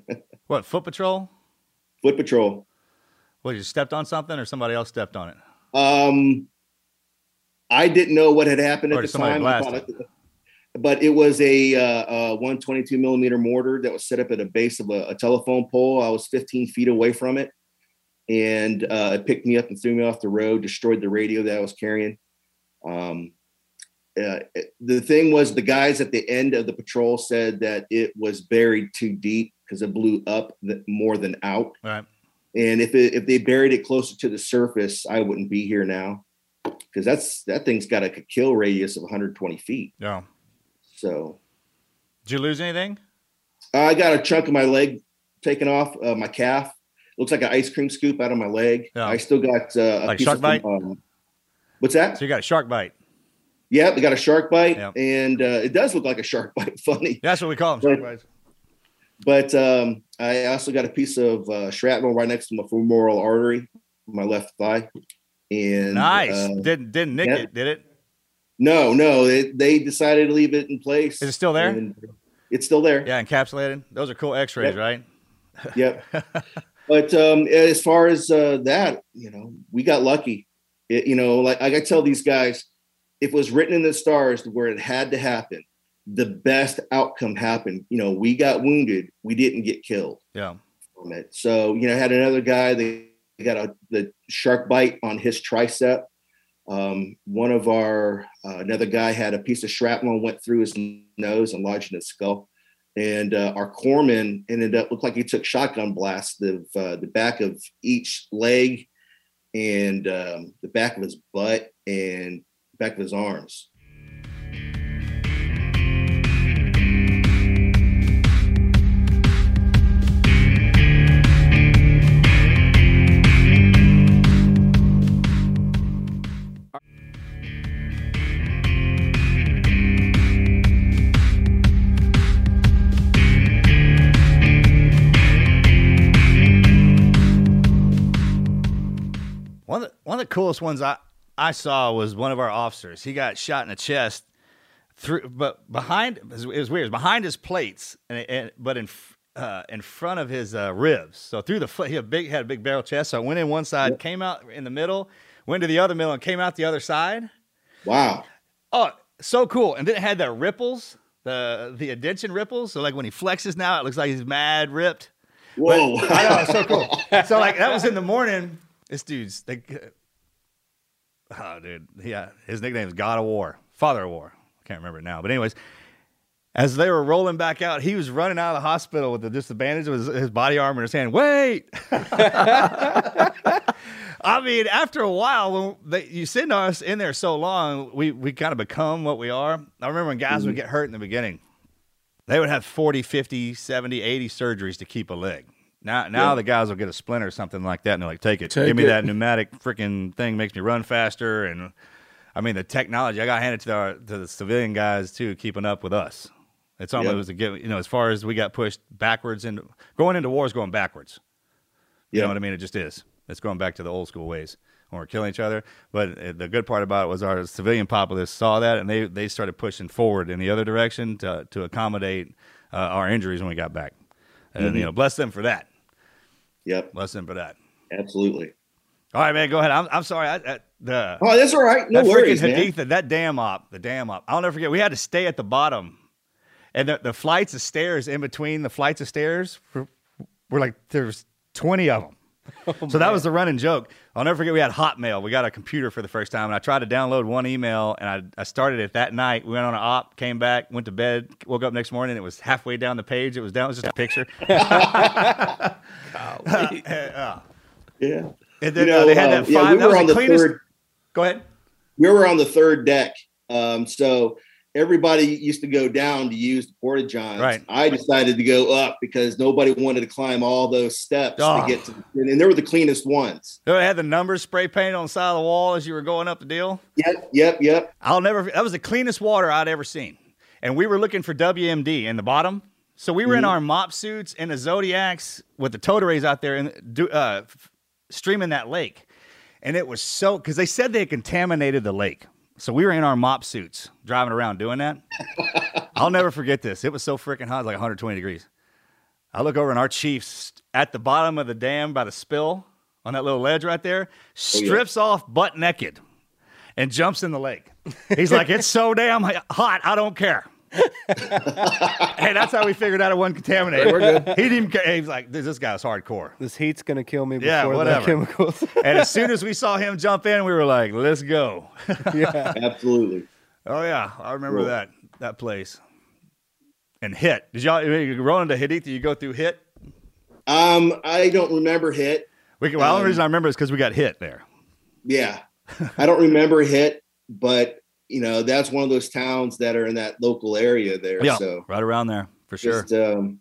What foot patrol? Foot patrol. What you stepped on something, or somebody else stepped on it? Um I didn't know what had happened Or at the time. but- But it was a, uh, uh 122 millimeter mortar that was set up at a base of a, a telephone pole. I was 15 feet away from it, and uh, it picked me up and threw me off the road. Destroyed the radio that I was carrying. Um, uh, the thing was, the guys at the end of the patrol said that it was buried too deep because it blew up th- more than out. Right. And if it, if they buried it closer to the surface, I wouldn't be here now because that's that thing's got a kill radius of 120 feet. Yeah. So Did you lose anything? I got a chunk of my leg taken off, uh, my calf. Looks like an ice cream scoop out of my leg. Yeah. I still got uh, a Like piece shark of, bite? Um, what's that? So you got a shark bite. Yeah, we got a shark bite, Yep. and uh, it does look like a shark bite. Funny. That's what we call them, shark But- bites. But um, I also got a piece of uh, shrapnel right next to my femoral artery, my left thigh. And Nice. uh, didn't didn't nick yeah. it, did it? no, no, they, they decided to leave it in place. Is it still there? it's still there. Yeah, encapsulated. Those are cool X-rays, Yep. right? Yep. but um, as far as uh, that, you know, we got lucky. It, you know, like, like I tell these guys, if it was written in the stars where it had to happen, the best outcome happened. You know, we got wounded, we didn't get killed Yeah. from it. So, you know, I had another guy that got a the shark bite on his tricep. Um, one of our uh, another guy had a piece of shrapnel went through his nose and lodged in his skull. And uh, our corpsman ended up looked like he took shotgun blasts of uh, the back of each leg and um, the back of his butt and back of his arms. One of the coolest ones I, I saw was one of our officers. He got shot in the chest through, but behind it was, weird. It was behind his plates, and, and but in uh, in front of his uh, ribs. So through the foot, he had a big had a big barrel chest. So I went in one side, came out in the middle, went to the other middle, and came out the other side. Wow. Oh, so cool! And then it had the ripples, the the indention ripples. So like when he flexes now, it looks like he's mad ripped. Whoa. But- I know, so cool. so like that was in the morning. This dude's like, oh dude, yeah, his nickname is God of War, Father of War. I can't remember it now, but anyways, as they were rolling back out, he was running out of the hospital with the, just the bandage of his, his body armor in his hand. Wait. I mean, after a while, when they, you send us in there so long, we, we kind of become what we are. I remember when guys would mm-hmm. get hurt in the beginning, they would have 40, 50, 70, 80 surgeries to keep a leg. Now, now Yeah. the guys will get a splinter or something like that, and they're like, "Take it, Take give me it. that pneumatic freaking thing, makes me run faster." And I mean, the technology I got handed to the to the civilian guys too, keeping up with us. It's almost Yep. was a you know, as far as we got pushed backwards and going into war is going backwards. You know what I mean? It just is. It's going back to the old school ways when we're killing each other. But uh, the good part about it was our civilian populace saw that and they, they started pushing forward in the other direction to, to accommodate uh, our injuries when we got back. And, Mhm. you know, bless them for that. Yep. Bless them for that. Absolutely. All right, man, go ahead. I'm, I'm sorry. I, I, the, Oh, that's all right. No that worries, freaking man. That damn op, the damn op. I'll never forget. We had to stay at the bottom, and the, the flights of stairs in between the flights of stairs were, were like there's twenty of them. Oh, so that was the running joke. I'll never forget. We had Hotmail. We got a computer for the first time, and I tried to download one email, and I, I started it that night. We went on an op, came back, went to bed, woke up next morning. It was halfway down the page. It was down. It was just a picture. Yeah. Yeah. And then You uh, know, they had uh, that yeah, we were on the the cleanest. third. Go ahead. We were on the third deck, um, so everybody used to go down to use the porta johns. Right. I decided to go up because nobody wanted to climb all those steps Oh. to get to, and they were the cleanest ones. They had the numbers spray painted on the side of the wall as you were going up the deal. Yep, yep, yep. I'll never. That was the cleanest water I'd ever seen. And we were looking for WMD in the bottom. So we were in Mhm. our MOPP suits and the Zodiacs with the rays out there and uh, streaming that lake. And it was so because they said they had contaminated the lake. So we were in our MOPP suits driving around doing that. I'll never forget this. It was so freaking hot, it was like 120 degrees. I look over and our chief's at the bottom of the dam by the spill on that little ledge right there, oh, strips off butt naked and jumps in the lake. He's like, it's so damn hot, I don't care. hey, that's how we figured out it wasn't contaminated. We're good. He didn't even care. He was like, this, this guy's hardcore. This heat's gonna kill me before Yeah, the whatever. chemicals. and as soon as we saw him jump in, we were like, let's go. yeah. Absolutely. Oh, yeah. I remember Cool. that that place. And Hit. Did y'all you roll into Haditha? You go through Hit? Um, I don't remember Hit. We, well, the only Um, reason I remember is because we got hit there. Yeah, I don't remember Hit, but you know that's one of those towns that are in that local area there. Yeah, So right around there for sure. just, um,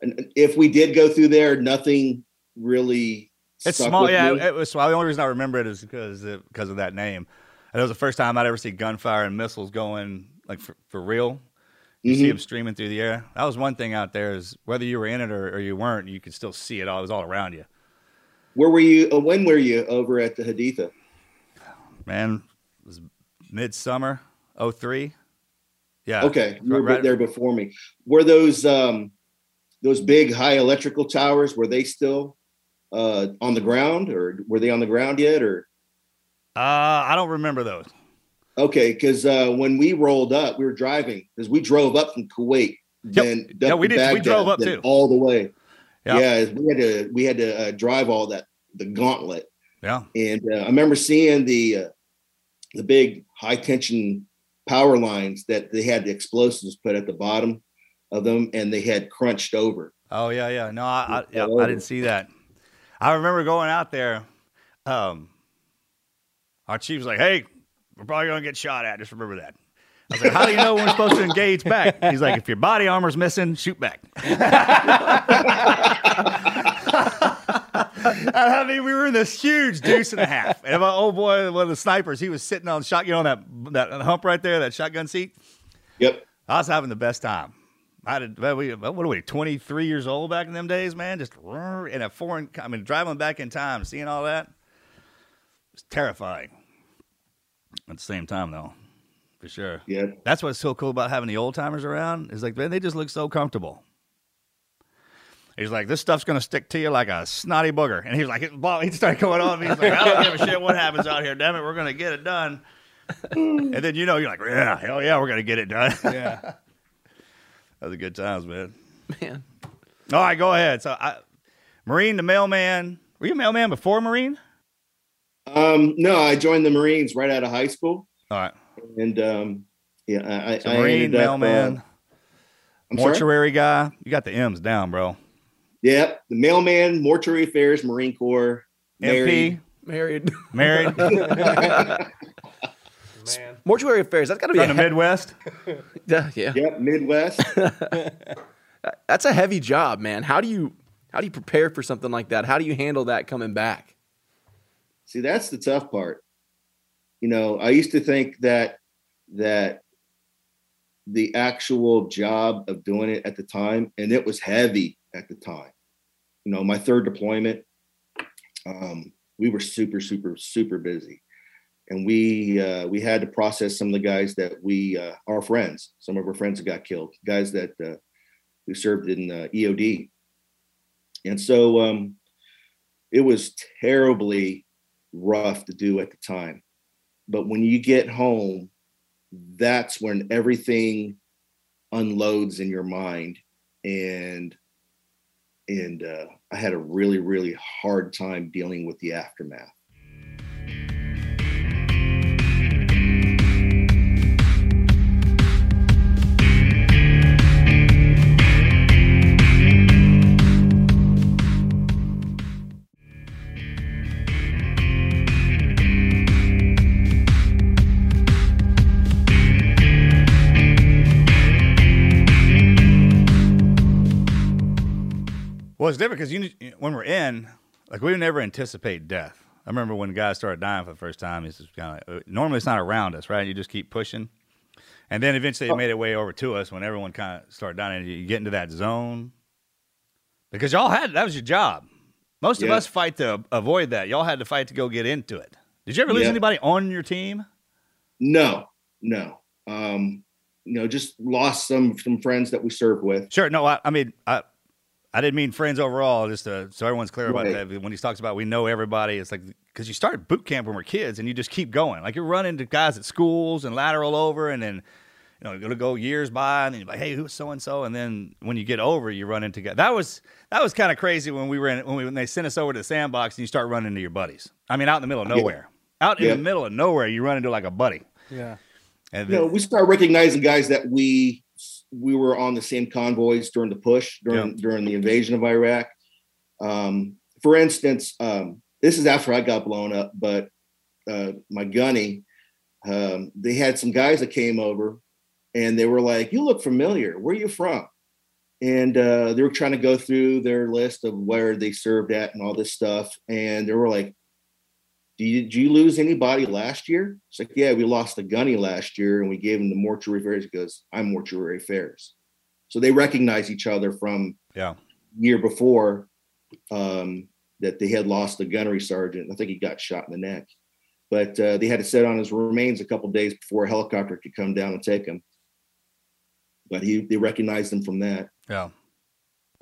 and if we did go through there, nothing really. It's small. Yeah, me. it was. Well, the only reason I remember it is because it, because of that name. And it was the first time I'd ever see gunfire and missiles going like for, for real. You see Mhm. them streaming through the air. That was one thing out there is whether you were in it or, or you weren't, you could still see it all. It was all around you. Where were you? Uh, when were you over at the Haditha? Man, midsummer 03. Yeah. Okay, you were Right- there before me. Were those um, those big high electrical towers? Were they still uh, on the ground, or were they on the ground yet? Or Uh, I don't remember those. okay, because uh, when we rolled up, we were driving because we drove up from Kuwait. Then Yeah, we did. We drove up too. all the way. Yeah. Yeah, we had to we had to uh, drive all that the gauntlet. Yeah. And uh, I remember seeing the uh, the big high tension power lines that they had the explosives put at the bottom of them, and they had crunched over. Oh yeah, yeah. No, I, I, yeah, I didn't see that. I remember going out there. Um, our chief was like, "Hey, we're probably gonna get shot at. Just remember that." I was like, "How do you know when we're supposed to engage back?" He's like, "If your body armor's missing, shoot back." I mean, we were in this huge deuce and a half, and my old boy, one of the snipers, he was sitting on shotgun on that that hump right there, that shotgun seat. Yep. I was having the best time. I did. Well, we, what are we? Twenty three years old back in them days, man. Just in a foreign. I mean, driving back in time, seeing all that. It's terrifying. At the same time, though, for sure. Yeah. That's what's so cool about having the old timers around. Is like, man, they just look so comfortable. He's like, this stuff's gonna stick to you like a snotty booger. And he was like, well, he started going on. me. He's like, I don't give a shit what happens out here. Damn it, we're gonna get it done. and then you know, you're like, yeah, hell yeah, we're gonna get it done. Yeah. that was a good times, man. Man. All right, go ahead. So, I, Marine, the mailman. Were you a mailman before Marine? Um, no, I joined the Marines right out of high school, All right. and um, yeah, I, So I Marine, ended up, mailman, uh, I'm sorry? mortuary guy. You got the M's down, bro. Yeah, the mailman, mortuary affairs, Marine Corps, married. Married. Married. Man. Mortuary affairs. That's got to be From a the he- Midwest. Yeah, yeah. Yep, Midwest. That's a heavy job, man. How do you how do you prepare for something like that? How do you handle that coming back? See, that's the tough part. You know, I used to think that that the actual job of doing it at the time, and it was heavy at the time. You know, my third deployment, um, we were super, super, super busy, and we uh, we had to process some of the guys that we uh, our friends, some of our friends that got killed, guys that uh, served in uh, EOD, and so um, it was terribly rough to do at the time. But when you get home, that's when everything unloads in your mind. And and uh, I had a really, really hard time dealing with the aftermath. Well, it's different because you when we're in, like we never anticipate death. I remember when guys started dying for the first time. It's just kind of normally it's not around us, right? You just keep pushing, and then eventually it made it way over to us when everyone kind of started dying. And you get into that zone because y'all had that was your job. Most of us fight to avoid that. Y'all had to fight to go get into it. Did you ever lose Yeah. anybody on your team? No, no. Um, you know, just lost some some friends that we served with. Sure. No, I, I mean, I, I didn't mean friends overall. Just to, so everyone's clear about Right. that. When he talks about we know everybody, it's like because you start boot camp when we're kids, and you just keep going. Like you're running to guys at schools and lateral over, and then you know it'll go years by, and then you're like, hey, who's so and so? And then when you get over, you run into guys. That was that was kind of crazy when we were in when we when they sent us over to the sandbox, and you start running into your buddies. I mean, out in the middle of Yeah. nowhere, out in Yeah. the middle of nowhere, you run into like a buddy. Yeah. And You know, we start recognizing guys that we we were on the same convoys during the push during during the invasion of Iraq. Um, for instance, um, this is after I got blown up, but uh, my gunny, um, they had some guys that came over, and they were like, "You look familiar. Where are you from?" And uh, they were trying to go through their list of where they served at and all this stuff, and they were like, do you, did you lose anybody last year? It's like, yeah, we lost the gunny last year and we gave him the mortuary affairs. He goes, I'm mortuary affairs. So they recognize each other from yeah year before um, that they had lost the gunnery sergeant. I think he got shot in the neck, but uh, they had to sit on his remains a couple days before a helicopter could come down and take him. But he they recognized him from that. Yeah.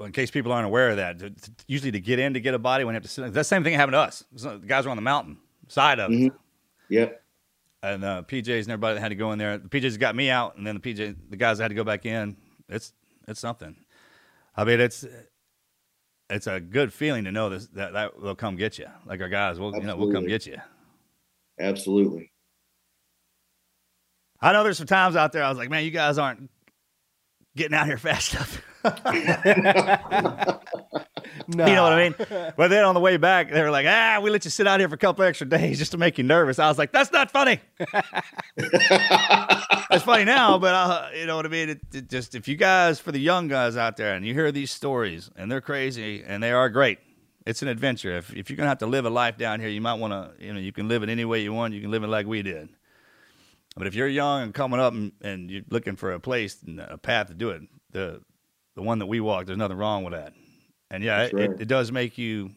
In case people aren't aware of that, usually to get in to get a body, when you have to sit, that same thing happened to us. The guys were on the mountain side of it. Mhm. Yep. And uh, PJs and everybody that had to go in there. The PJs got me out, and then the PJ, the guys that had to go back in. It's it's something. I mean, it's it's a good feeling to know this that, that they'll come get you. Like our guys, we'll you know, we'll come get you. Absolutely. I know there's some times out there I was like, man, you guys aren't getting out here fast enough. Nah. You know what I mean? But then on the way back, they were like, ah, we let you sit out here for a couple extra days just to make you nervous. I was like, that's not funny. it's funny now, but uh, you know what I mean? It, it just if you guys, for the young guys out there, and you hear these stories, and they're crazy, and they are great. It's an adventure. If, if you're gonna have to live a life down here, you might want to, you know, you can live it any way you want. You can live it like we did. But if you're young and coming up and, and you're looking for a place and a path to do it, the the one that we walk. there's nothing wrong with that. And yeah, it, right. it, it does make you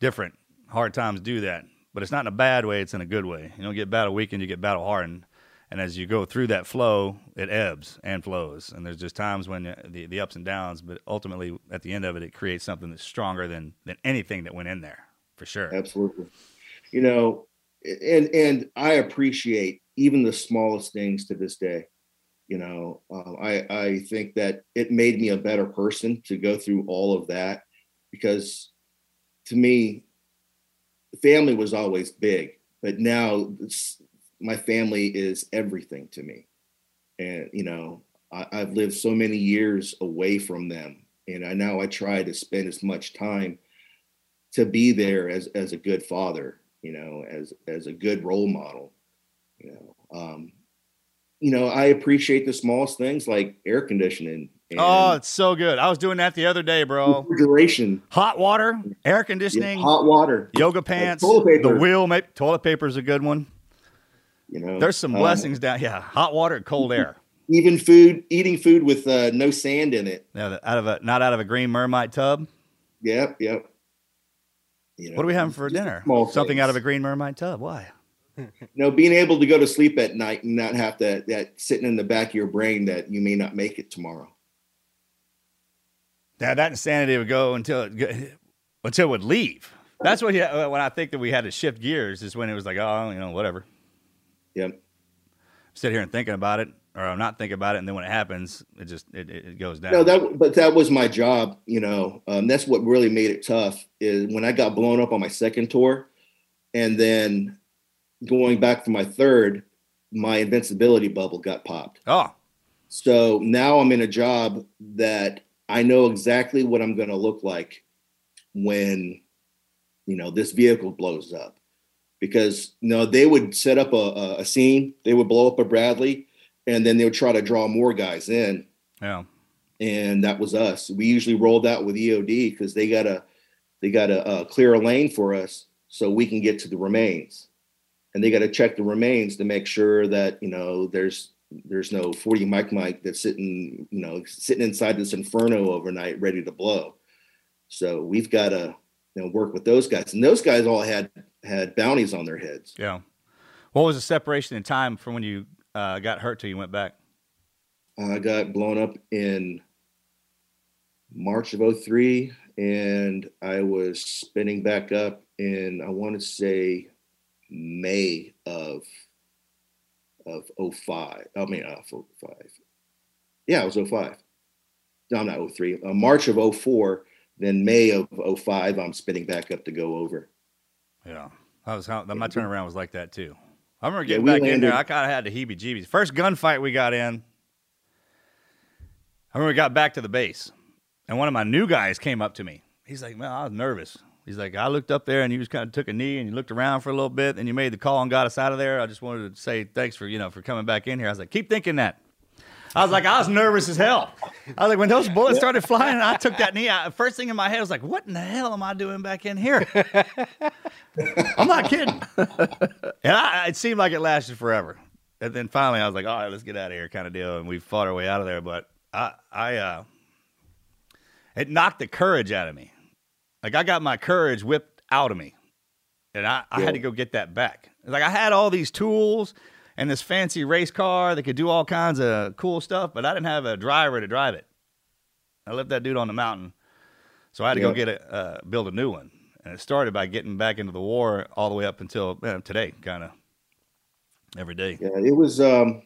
different. Hard times do that. but it's not in a bad way. It's in a good way. You don't get battle weakened, you get battle hardened. And as you go through that flow, it ebbs and flows. And there's just times when uh, the, the ups and downs, but ultimately at the end of it, it creates something that's stronger than, than anything that went in there, for sure. Absolutely. You know, and and I appreciate even the smallest things to this day. You know, um, I I think that it made me a better person to go through all of that because to me, family was always big, but now my family is everything to me. And, you know, I, I've lived so many years away from them. And I now I try to spend as much time to be there as, as a good father, you know, as, as a good role model, you know, um, you know, I appreciate the smallest things like air conditioning. And Oh, it's so good. I was doing that the other day, bro. refrigeration, Hot water, air conditioning, hot water, yoga pants, toilet the wheel. Maybe, toilet paper is a good one. you know, There's some um, blessings down. Yeah, hot water, cold air. even food, eating food with uh, no sand in it. Yeah, out of a not out of a green mermite tub. Yep, yep. You What are we having for dinner? Something things. out of a green mermite tub. Why? you know, being able to go to sleep at night and not have that that sitting in the back of your brain that you may not make it tomorrow. Now that insanity would go until it, go- until it would leave. That's what. Yeah, when I think that we had to shift gears is when it was like, oh, you know, whatever. Yep. Sit here and thinking about it, or I'm not thinking about it, and then when it happens, it just it, it it goes down. No, that but that was my job. You know, um, that's what really made it tough. Is when I got blown up on my second tour, and then going back for my third, my invincibility bubble got popped. Oh, So now I'm in a job that I know exactly what I'm going to look like when, you know, this vehicle blows up. Because you know they would set up a, a, a scene, they would blow up a Bradley, and then they would try to draw more guys in, yeah. and that was us. We usually rolled out with EOD because they gotta they gotta uh, clear a lane for us so we can get to the remains, and they got to check the remains to make sure that you know there's there's no 40 mic mic that's sitting you know sitting inside this inferno overnight ready to blow. So we've got to you know work with those guys, and those guys all had had bounties on their heads. Yeah. What was the separation in time from when you uh, got hurt till you went back? I got blown up in March of 03 and I was spinning back up in I want to say May of of 05. I mean uh 05. Yeah, it was 05. No, I'm not 03. Uh, March of 04, then May of 05 I'm spinning back up to go over. Yeah. That was how my turnaround was like that too. I remember getting we back in there. I kind of had the heebie-jeebies. First gunfight we got in. I remember we got back to the base, and one of my new guys came up to me. He's like, "Man, I was nervous." He's like, "I looked up there, and you just kind of took a knee, and you looked around for a little bit, and you made the call and got us out of there. I just wanted to say thanks for you know for coming back in here." I was like, "Keep thinking that." I was like, I was nervous as hell. I was like, when those bullets started flying, and I took that knee out. First thing in my head I was like, "What in the hell am I doing back in here?" I'm not kidding. And I, it seemed like it lasted forever. And then finally, I was like, "All right, let's get out of here," kind of deal. And we fought our way out of there. But I, I, uh, it knocked the courage out of me. Like I got my courage whipped out of me, and I, I had to go get that back. Like I had all these tools and this fancy race car that could do all kinds of cool stuff, but I didn't have a driver to drive it. I left that dude on the mountain, so I had to go get a uh, build a new one. And it started by getting back into the war all the way up until uh, today, kind of every day. Yeah, it was um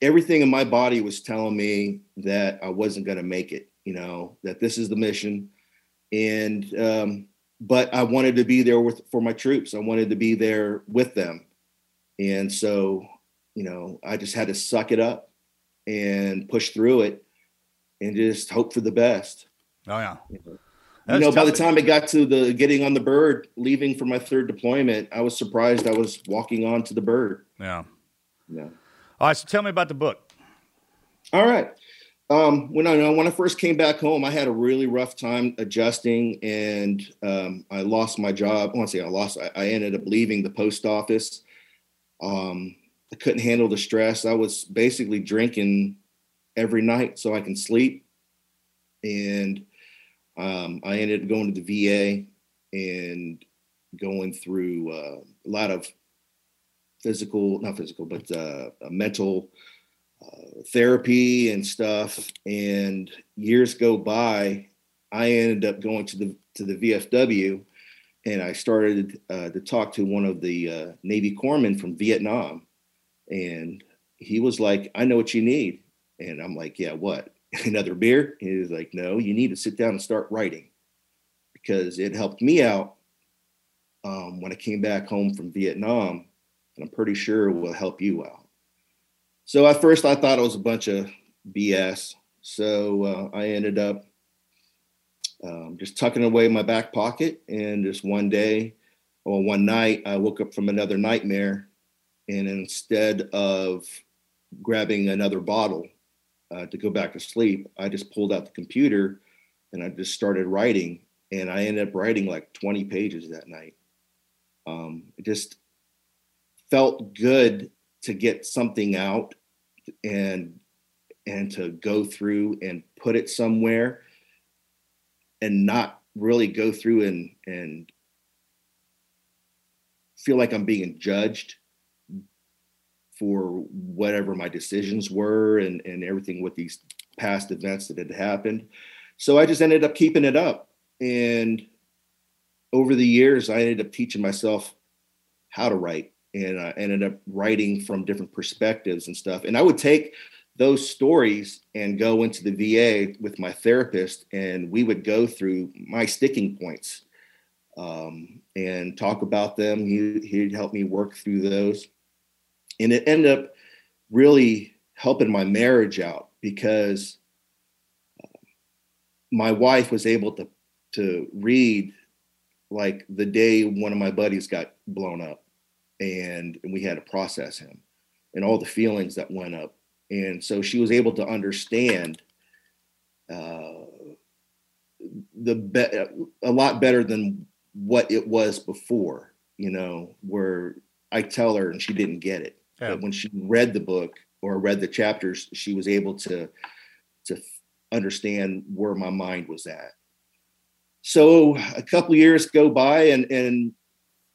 everything in my body was telling me that I wasn't going to make it, you know, that this is the mission and um but I wanted to be there with for my troops. I wanted to be there with them. And so, you know, I just had to suck it up and push through it and just hope for the best. Oh yeah. You That's know, by the time it got to the getting on the bird, leaving for my third deployment, I was surprised I was walking on to the bird. Yeah. Yeah. All right. So tell me about the book. All right. Um, when I when I first came back home, I had a really rough time adjusting, and um, I lost my job. I want to say I lost. I, I ended up leaving the post office. Um, I couldn't handle the stress. I was basically drinking every night so I can sleep, and um, I ended up going to the VA and going through uh, a lot of physical, not physical, but uh, mental therapy and stuff. And years go by, I ended up going to the to the VFW, and I started uh, to talk to one of the uh, Navy corpsmen from Vietnam, and he was like, "I know what you need," and I'm like, "Yeah, what? Another beer?" He was like, "No, you need to sit down and start writing." Because it helped me out um, when I came back home from Vietnam, and I'm pretty sure it will help you out. So at first I thought it was a bunch of BS. So uh, I ended up um, just tucking away in my back pocket. And just one day or one night, I woke up from another nightmare. And instead of grabbing another bottle uh, to go back to sleep, I just pulled out the computer and I just started writing. And I ended up writing like 20 pages that night. Um, it just felt good to get something out and and to go through and put it somewhere and not really go through and and feel like I'm being judged for whatever my decisions were and and everything with these past events that had happened. So I just ended up keeping it up and over the years I ended up teaching myself how to write and I ended up writing from different perspectives and stuff. And I would take those stories and go into the VA with my therapist, and we would go through my sticking points um, and talk about them. He, he'd help me work through those. And it ended up really helping my marriage out because uh, my wife was able to to read like the day one of my buddies got blown up and, and we had to process him and all the feelings that went up. And so she was able to understand uh, the be- a lot better than what it was before, you know, where I tell her and she didn't get it. Yeah. But when she read the book or read the chapters, she was able to to understand where my mind was at. So a couple years go by and and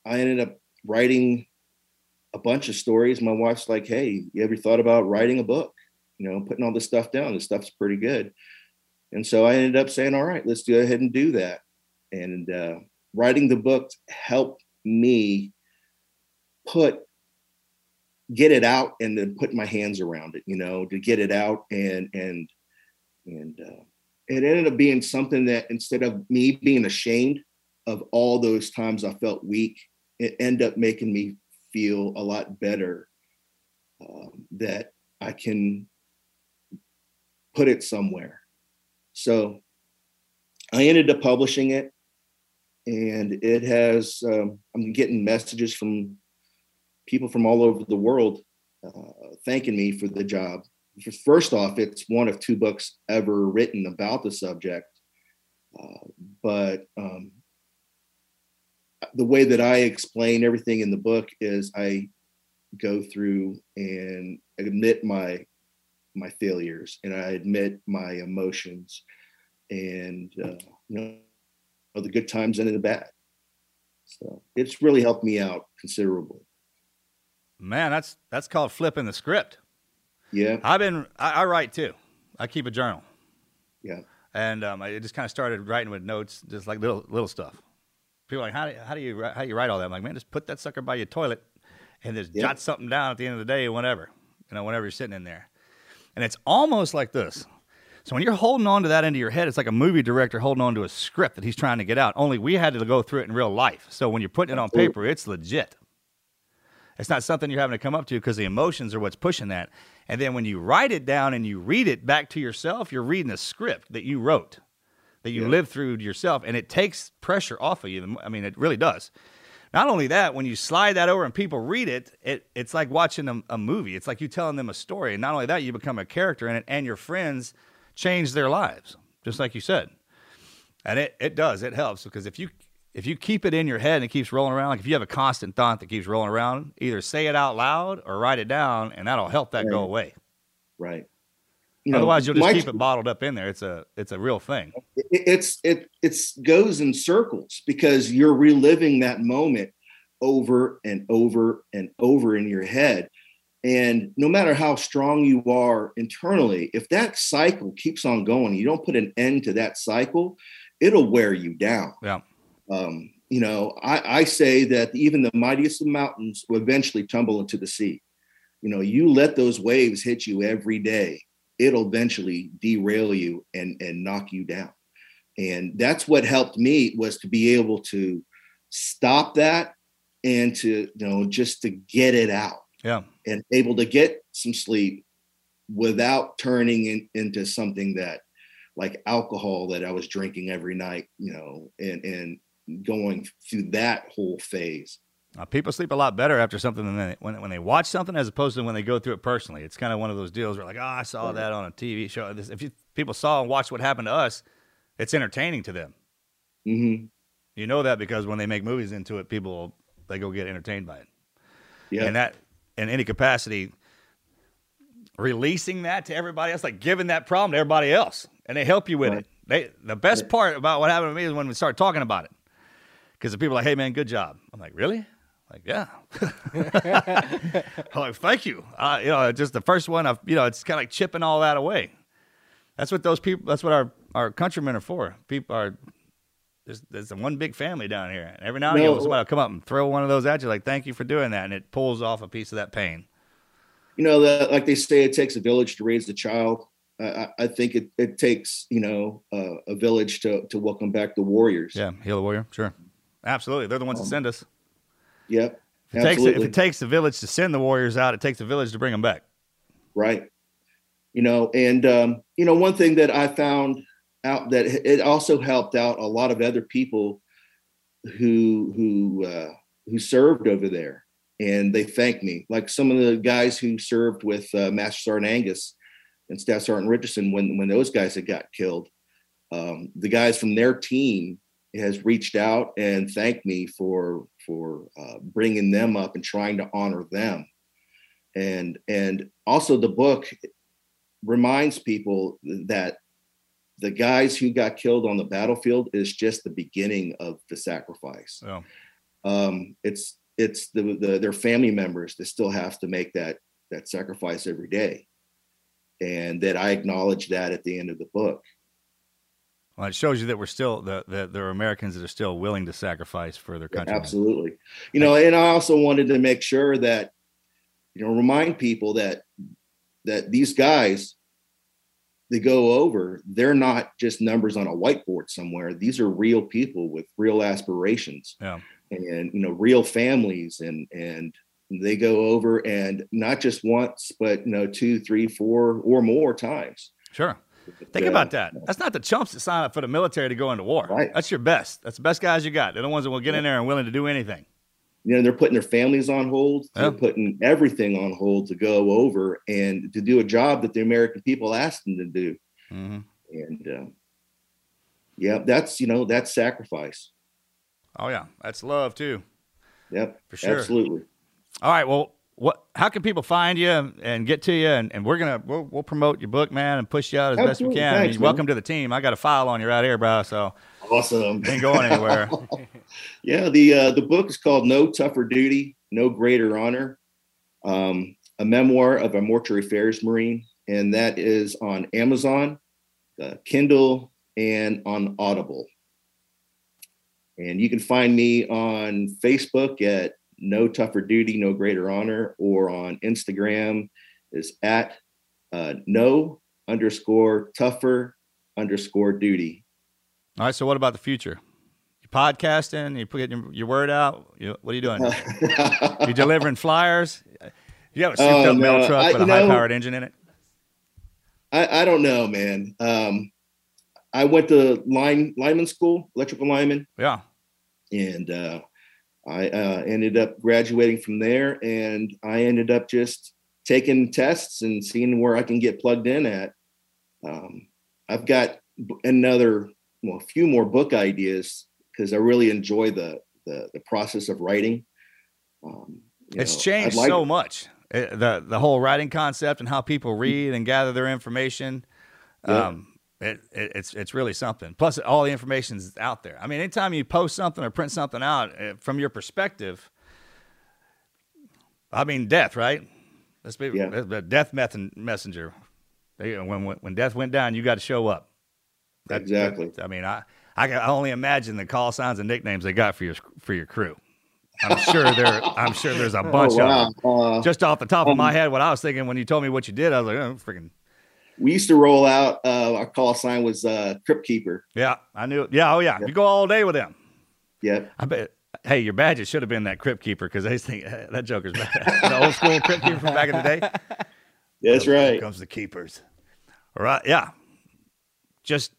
I ended up writing a bunch of stories. My wife's like, "Hey, you ever thought about writing a book? You know, putting all this stuff down. This stuff's pretty good." And so I ended up saying, "All right, let's go ahead and do that." And uh, writing the book helped me put get it out and then put my hands around it. You know, to get it out and and and uh, it ended up being something that instead of me being ashamed of all those times I felt weak, it ended up making me feel a lot better um, that I can put it somewhere. So I ended up publishing it, and it has, um, I'm getting messages from people from all over the world uh, thanking me for the job. First off, it's one of two books ever written about the subject. Uh, but um, the way that I explain everything in the book is I go through and admit my my failures and I admit my emotions and uh, you know the good times and the bad. So it's really helped me out considerably. Man, that's that's called flipping the script. Yeah, I've been I, I write too. I keep a journal. Yeah, and um, I just kind of started writing with notes, just like little little stuff people are like, how do, how do you how do you write all that? I'm like, man, just put that sucker by your toilet and just jot something down at the end of the day, whenever you know, whenever you're sitting in there. And it's almost like this. So when you're holding on to that into your head, it's like a movie director holding on to a script that he's trying to get out. Only we had to go through it in real life. So when you're putting it on paper, it's legit. It's not something you're having to come up to because the emotions are what's pushing that. And then when you write it down and you read it back to yourself, you're reading a script that you wrote that you yeah. live through yourself, and it takes pressure off of you. I mean, it really does. Not only that, when you slide that over and people read it, it it's like watching a, a movie. It's like you telling them a story. And not only that, you become a character in it, and your friends change their lives, just like you said. And it, it does. It helps because if you if you keep it in your head and it keeps rolling around, like if you have a constant thought that keeps rolling around, either say it out loud or write it down, and that'll help that right. go away. Right you know, otherwise you'll just keep it bottled up in there. It's a it's a real thing. it, it's it it's goes in circles because you're reliving that moment over and over and over in your head and no matter how strong you are internally if that cycle keeps on going you don't put an end to that cycle it'll wear you down Yeah. um, you know I, I say that even the mightiest of mountains will eventually tumble into the sea you know you let those waves hit you every day it'll eventually derail you and and knock you down and that's what helped me was to be able to stop that and to you know just to get it out Yeah. and able to get some sleep without turning in, into something that like alcohol that I was drinking every night, you know, and and going through that whole phase. Uh, people sleep a lot better after something than they, when when they watch something as opposed to when they go through it personally. It's kind of one of those deals where like, oh, I saw that on a TV show. This, if you, people saw and watched what happened to us, it's entertaining to them. Mm-hmm. You know that because when they make movies into it, people they go get entertained by it. Yeah. And that in any capacity, releasing that to everybody else, like giving that problem to everybody else, and they help you with it. They the best part about what happened to me is when we start talking about it, because the people are like, "Hey man, good job." I'm like, "Really?" Like, yeah. I'm like, thank you. Uh, you know, just the first one. I've, you know, it's kind of like chipping all that away. That's what those people. That's what our our countrymen are for. People are. There's, there's one big family down here, and every now and No. again, somebody will come up and throw one of those at you, like, "Thank you for doing that," and it pulls off a piece of that pain. You know, the, like they say, it takes a village to raise a child. I, I- I think it, it takes you know uh, a village to to welcome back the warriors. Yeah, heal the warrior. Sure, absolutely. They're the ones that send us. Yep. If it, takes, absolutely. if it takes the village to send the warriors out, it takes the village to bring them back. right you know and um, you know one thing that i found out that it also helped out a lot of other people who who uh, who served over there and they thanked me like some of the guys who served with uh, master sergeant angus and staff sergeant richardson when when those guys had got killed um, the guys from their team has reached out and thanked me for for uh, bringing them up and trying to honor them. And and also the book reminds people that the guys who got killed on the battlefield is just the beginning of the sacrifice. Yeah. um it's it's the, the their family members that still have to make that that sacrifice every day. And that i acknowledge that at the end of the book Well, it shows you that we're still the, the there are Americans that are still willing to sacrifice for their country. Absolutely. You know, and I also wanted to make sure that, you know, remind people that that these guys they go over, they're not just numbers on a whiteboard somewhere. These are real people with real aspirations Yeah. and you know, real families and and they go over and not just once, but you know, two, three, four, or more times. Sure. Think Yeah. about that. That's not the chumps that sign up for the military to go into war. Right. That's your best. That's the best guys you got. They're the ones that will get in there and willing to do anything. you know they're putting their families on hold they're putting everything on hold to go over and to do a job that the american people asked them to do Mhm. and uh, yeah that's you know that's sacrifice Oh yeah, that's love too. yep For sure. absolutely All right. Well, what? How can people find you and get to you? And, and we're gonna we'll, we'll promote your book, man, and push you out as best we Absolutely. can. I mean, welcome to the team. I got a file on you right here, bro. So awesome ain't going anywhere. yeah the uh, the book is called no tougher duty no greater honor um, a memoir of a mortuary affairs marine and that is on amazon uh, kindle and on audible and you can find me on facebook at no tougher duty no greater honor or on instagram is at uh, no underscore tougher underscore duty All right. So what about the future? You podcasting? You put your, your word out? You, what are you doing? you delivering flyers? You have a souped Oh, up mail no. truck I- with a high powered engine in it. I, I don't know, man. Um, I went to line lineman school, electrical lineman, Yeah. and uh, I uh, ended up graduating from there. And I ended up just taking tests and seeing where I can get plugged in at. Um, I've got another, well, a few more book ideas because I really enjoy the the, the process of writing. Um, It's know, changed like- so much. Uh, the the whole writing concept and how people read and gather their information. Yeah. Um, it, it, it's it's really something. Plus, all the information's out there. I mean, anytime you post something or print something out uh, from your perspective, I mean, death, right? Let's be Yeah. the death meth- messenger. They, when, when when death went down, you got to show up. That- Exactly. that- I mean, I I can only imagine the call signs and nicknames they got for your for your crew. I'm sure there. I'm sure there's a bunch Oh, wow. of them. Uh, Just off the top of my um, head, what I was thinking when you told me what you did, I was like, oh, freaking we used to roll out. Uh, our call sign was uh, Crypt Keeper. yeah. I knew. it. Yeah. Oh yeah. You go all day with them. Yeah. I bet. Hey, your badges should have been that crypt keeper because they think "Eh, that joker's bad. the old school crypt keeper from back in the day. That's right. comes the keepers. All right. Yeah. Just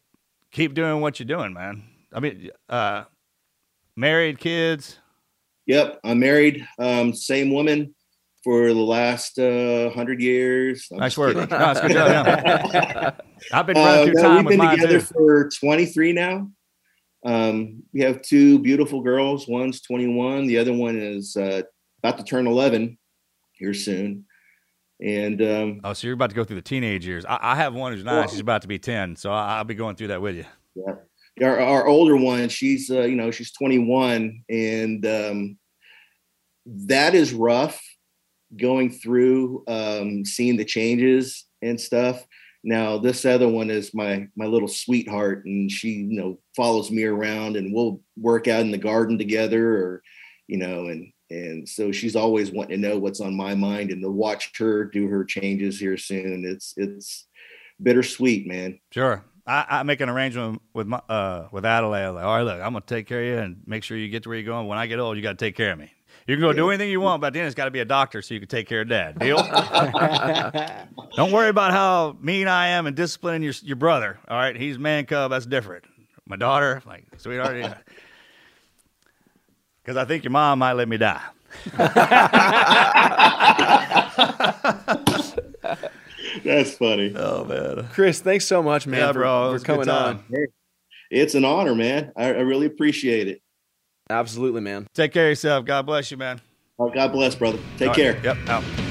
keep doing what you're doing, man. I mean, uh, married, kids. Yep. I'm married. Um, same woman for the last uh, hundred years. I'm Nice work. No, it's good job, yeah. I've been running Uh, through no, time we've been together too. for 23 now. Um, we have two beautiful girls. One's 21. The other one is uh, about to turn 11 here soon. And um, Oh, so you're about to go through the teenage years. I, I have one who's nine. Well- She's about to be ten, so I, I'll be going through that with you. yeah, our, our older one, she's uh, you know she's 21, and um, that is rough going through um, seeing the changes and stuff. Now this other one is my my little sweetheart, and she you know follows me around, and we'll work out in the garden together, or you know, and and so she's always wanting to know what's on my mind, and to watch her do her changes here soon. It's it's bittersweet, man. Sure. I, I make an arrangement with my uh with Adelaide. Like, all right, look, I'm gonna take care of you and make sure you get to where you're going. When I get old, you got to take care of me. You can go do anything you want, but then it's got to be a doctor so you can take care of dad. Deal? Don't worry about how mean I am and disciplining your your brother. All right, he's man cub. That's different. My daughter, like sweetheart, because I think your mom might let me die. That's funny. Oh man, Chris, thanks so much, man, Yeah, for, bro, it for was a good coming on. Hey, it's an honor, man. I, I really appreciate it. Absolutely, man. Take care of yourself. God bless you, man. Oh, God bless, brother. Take All right. care. Yep. Out.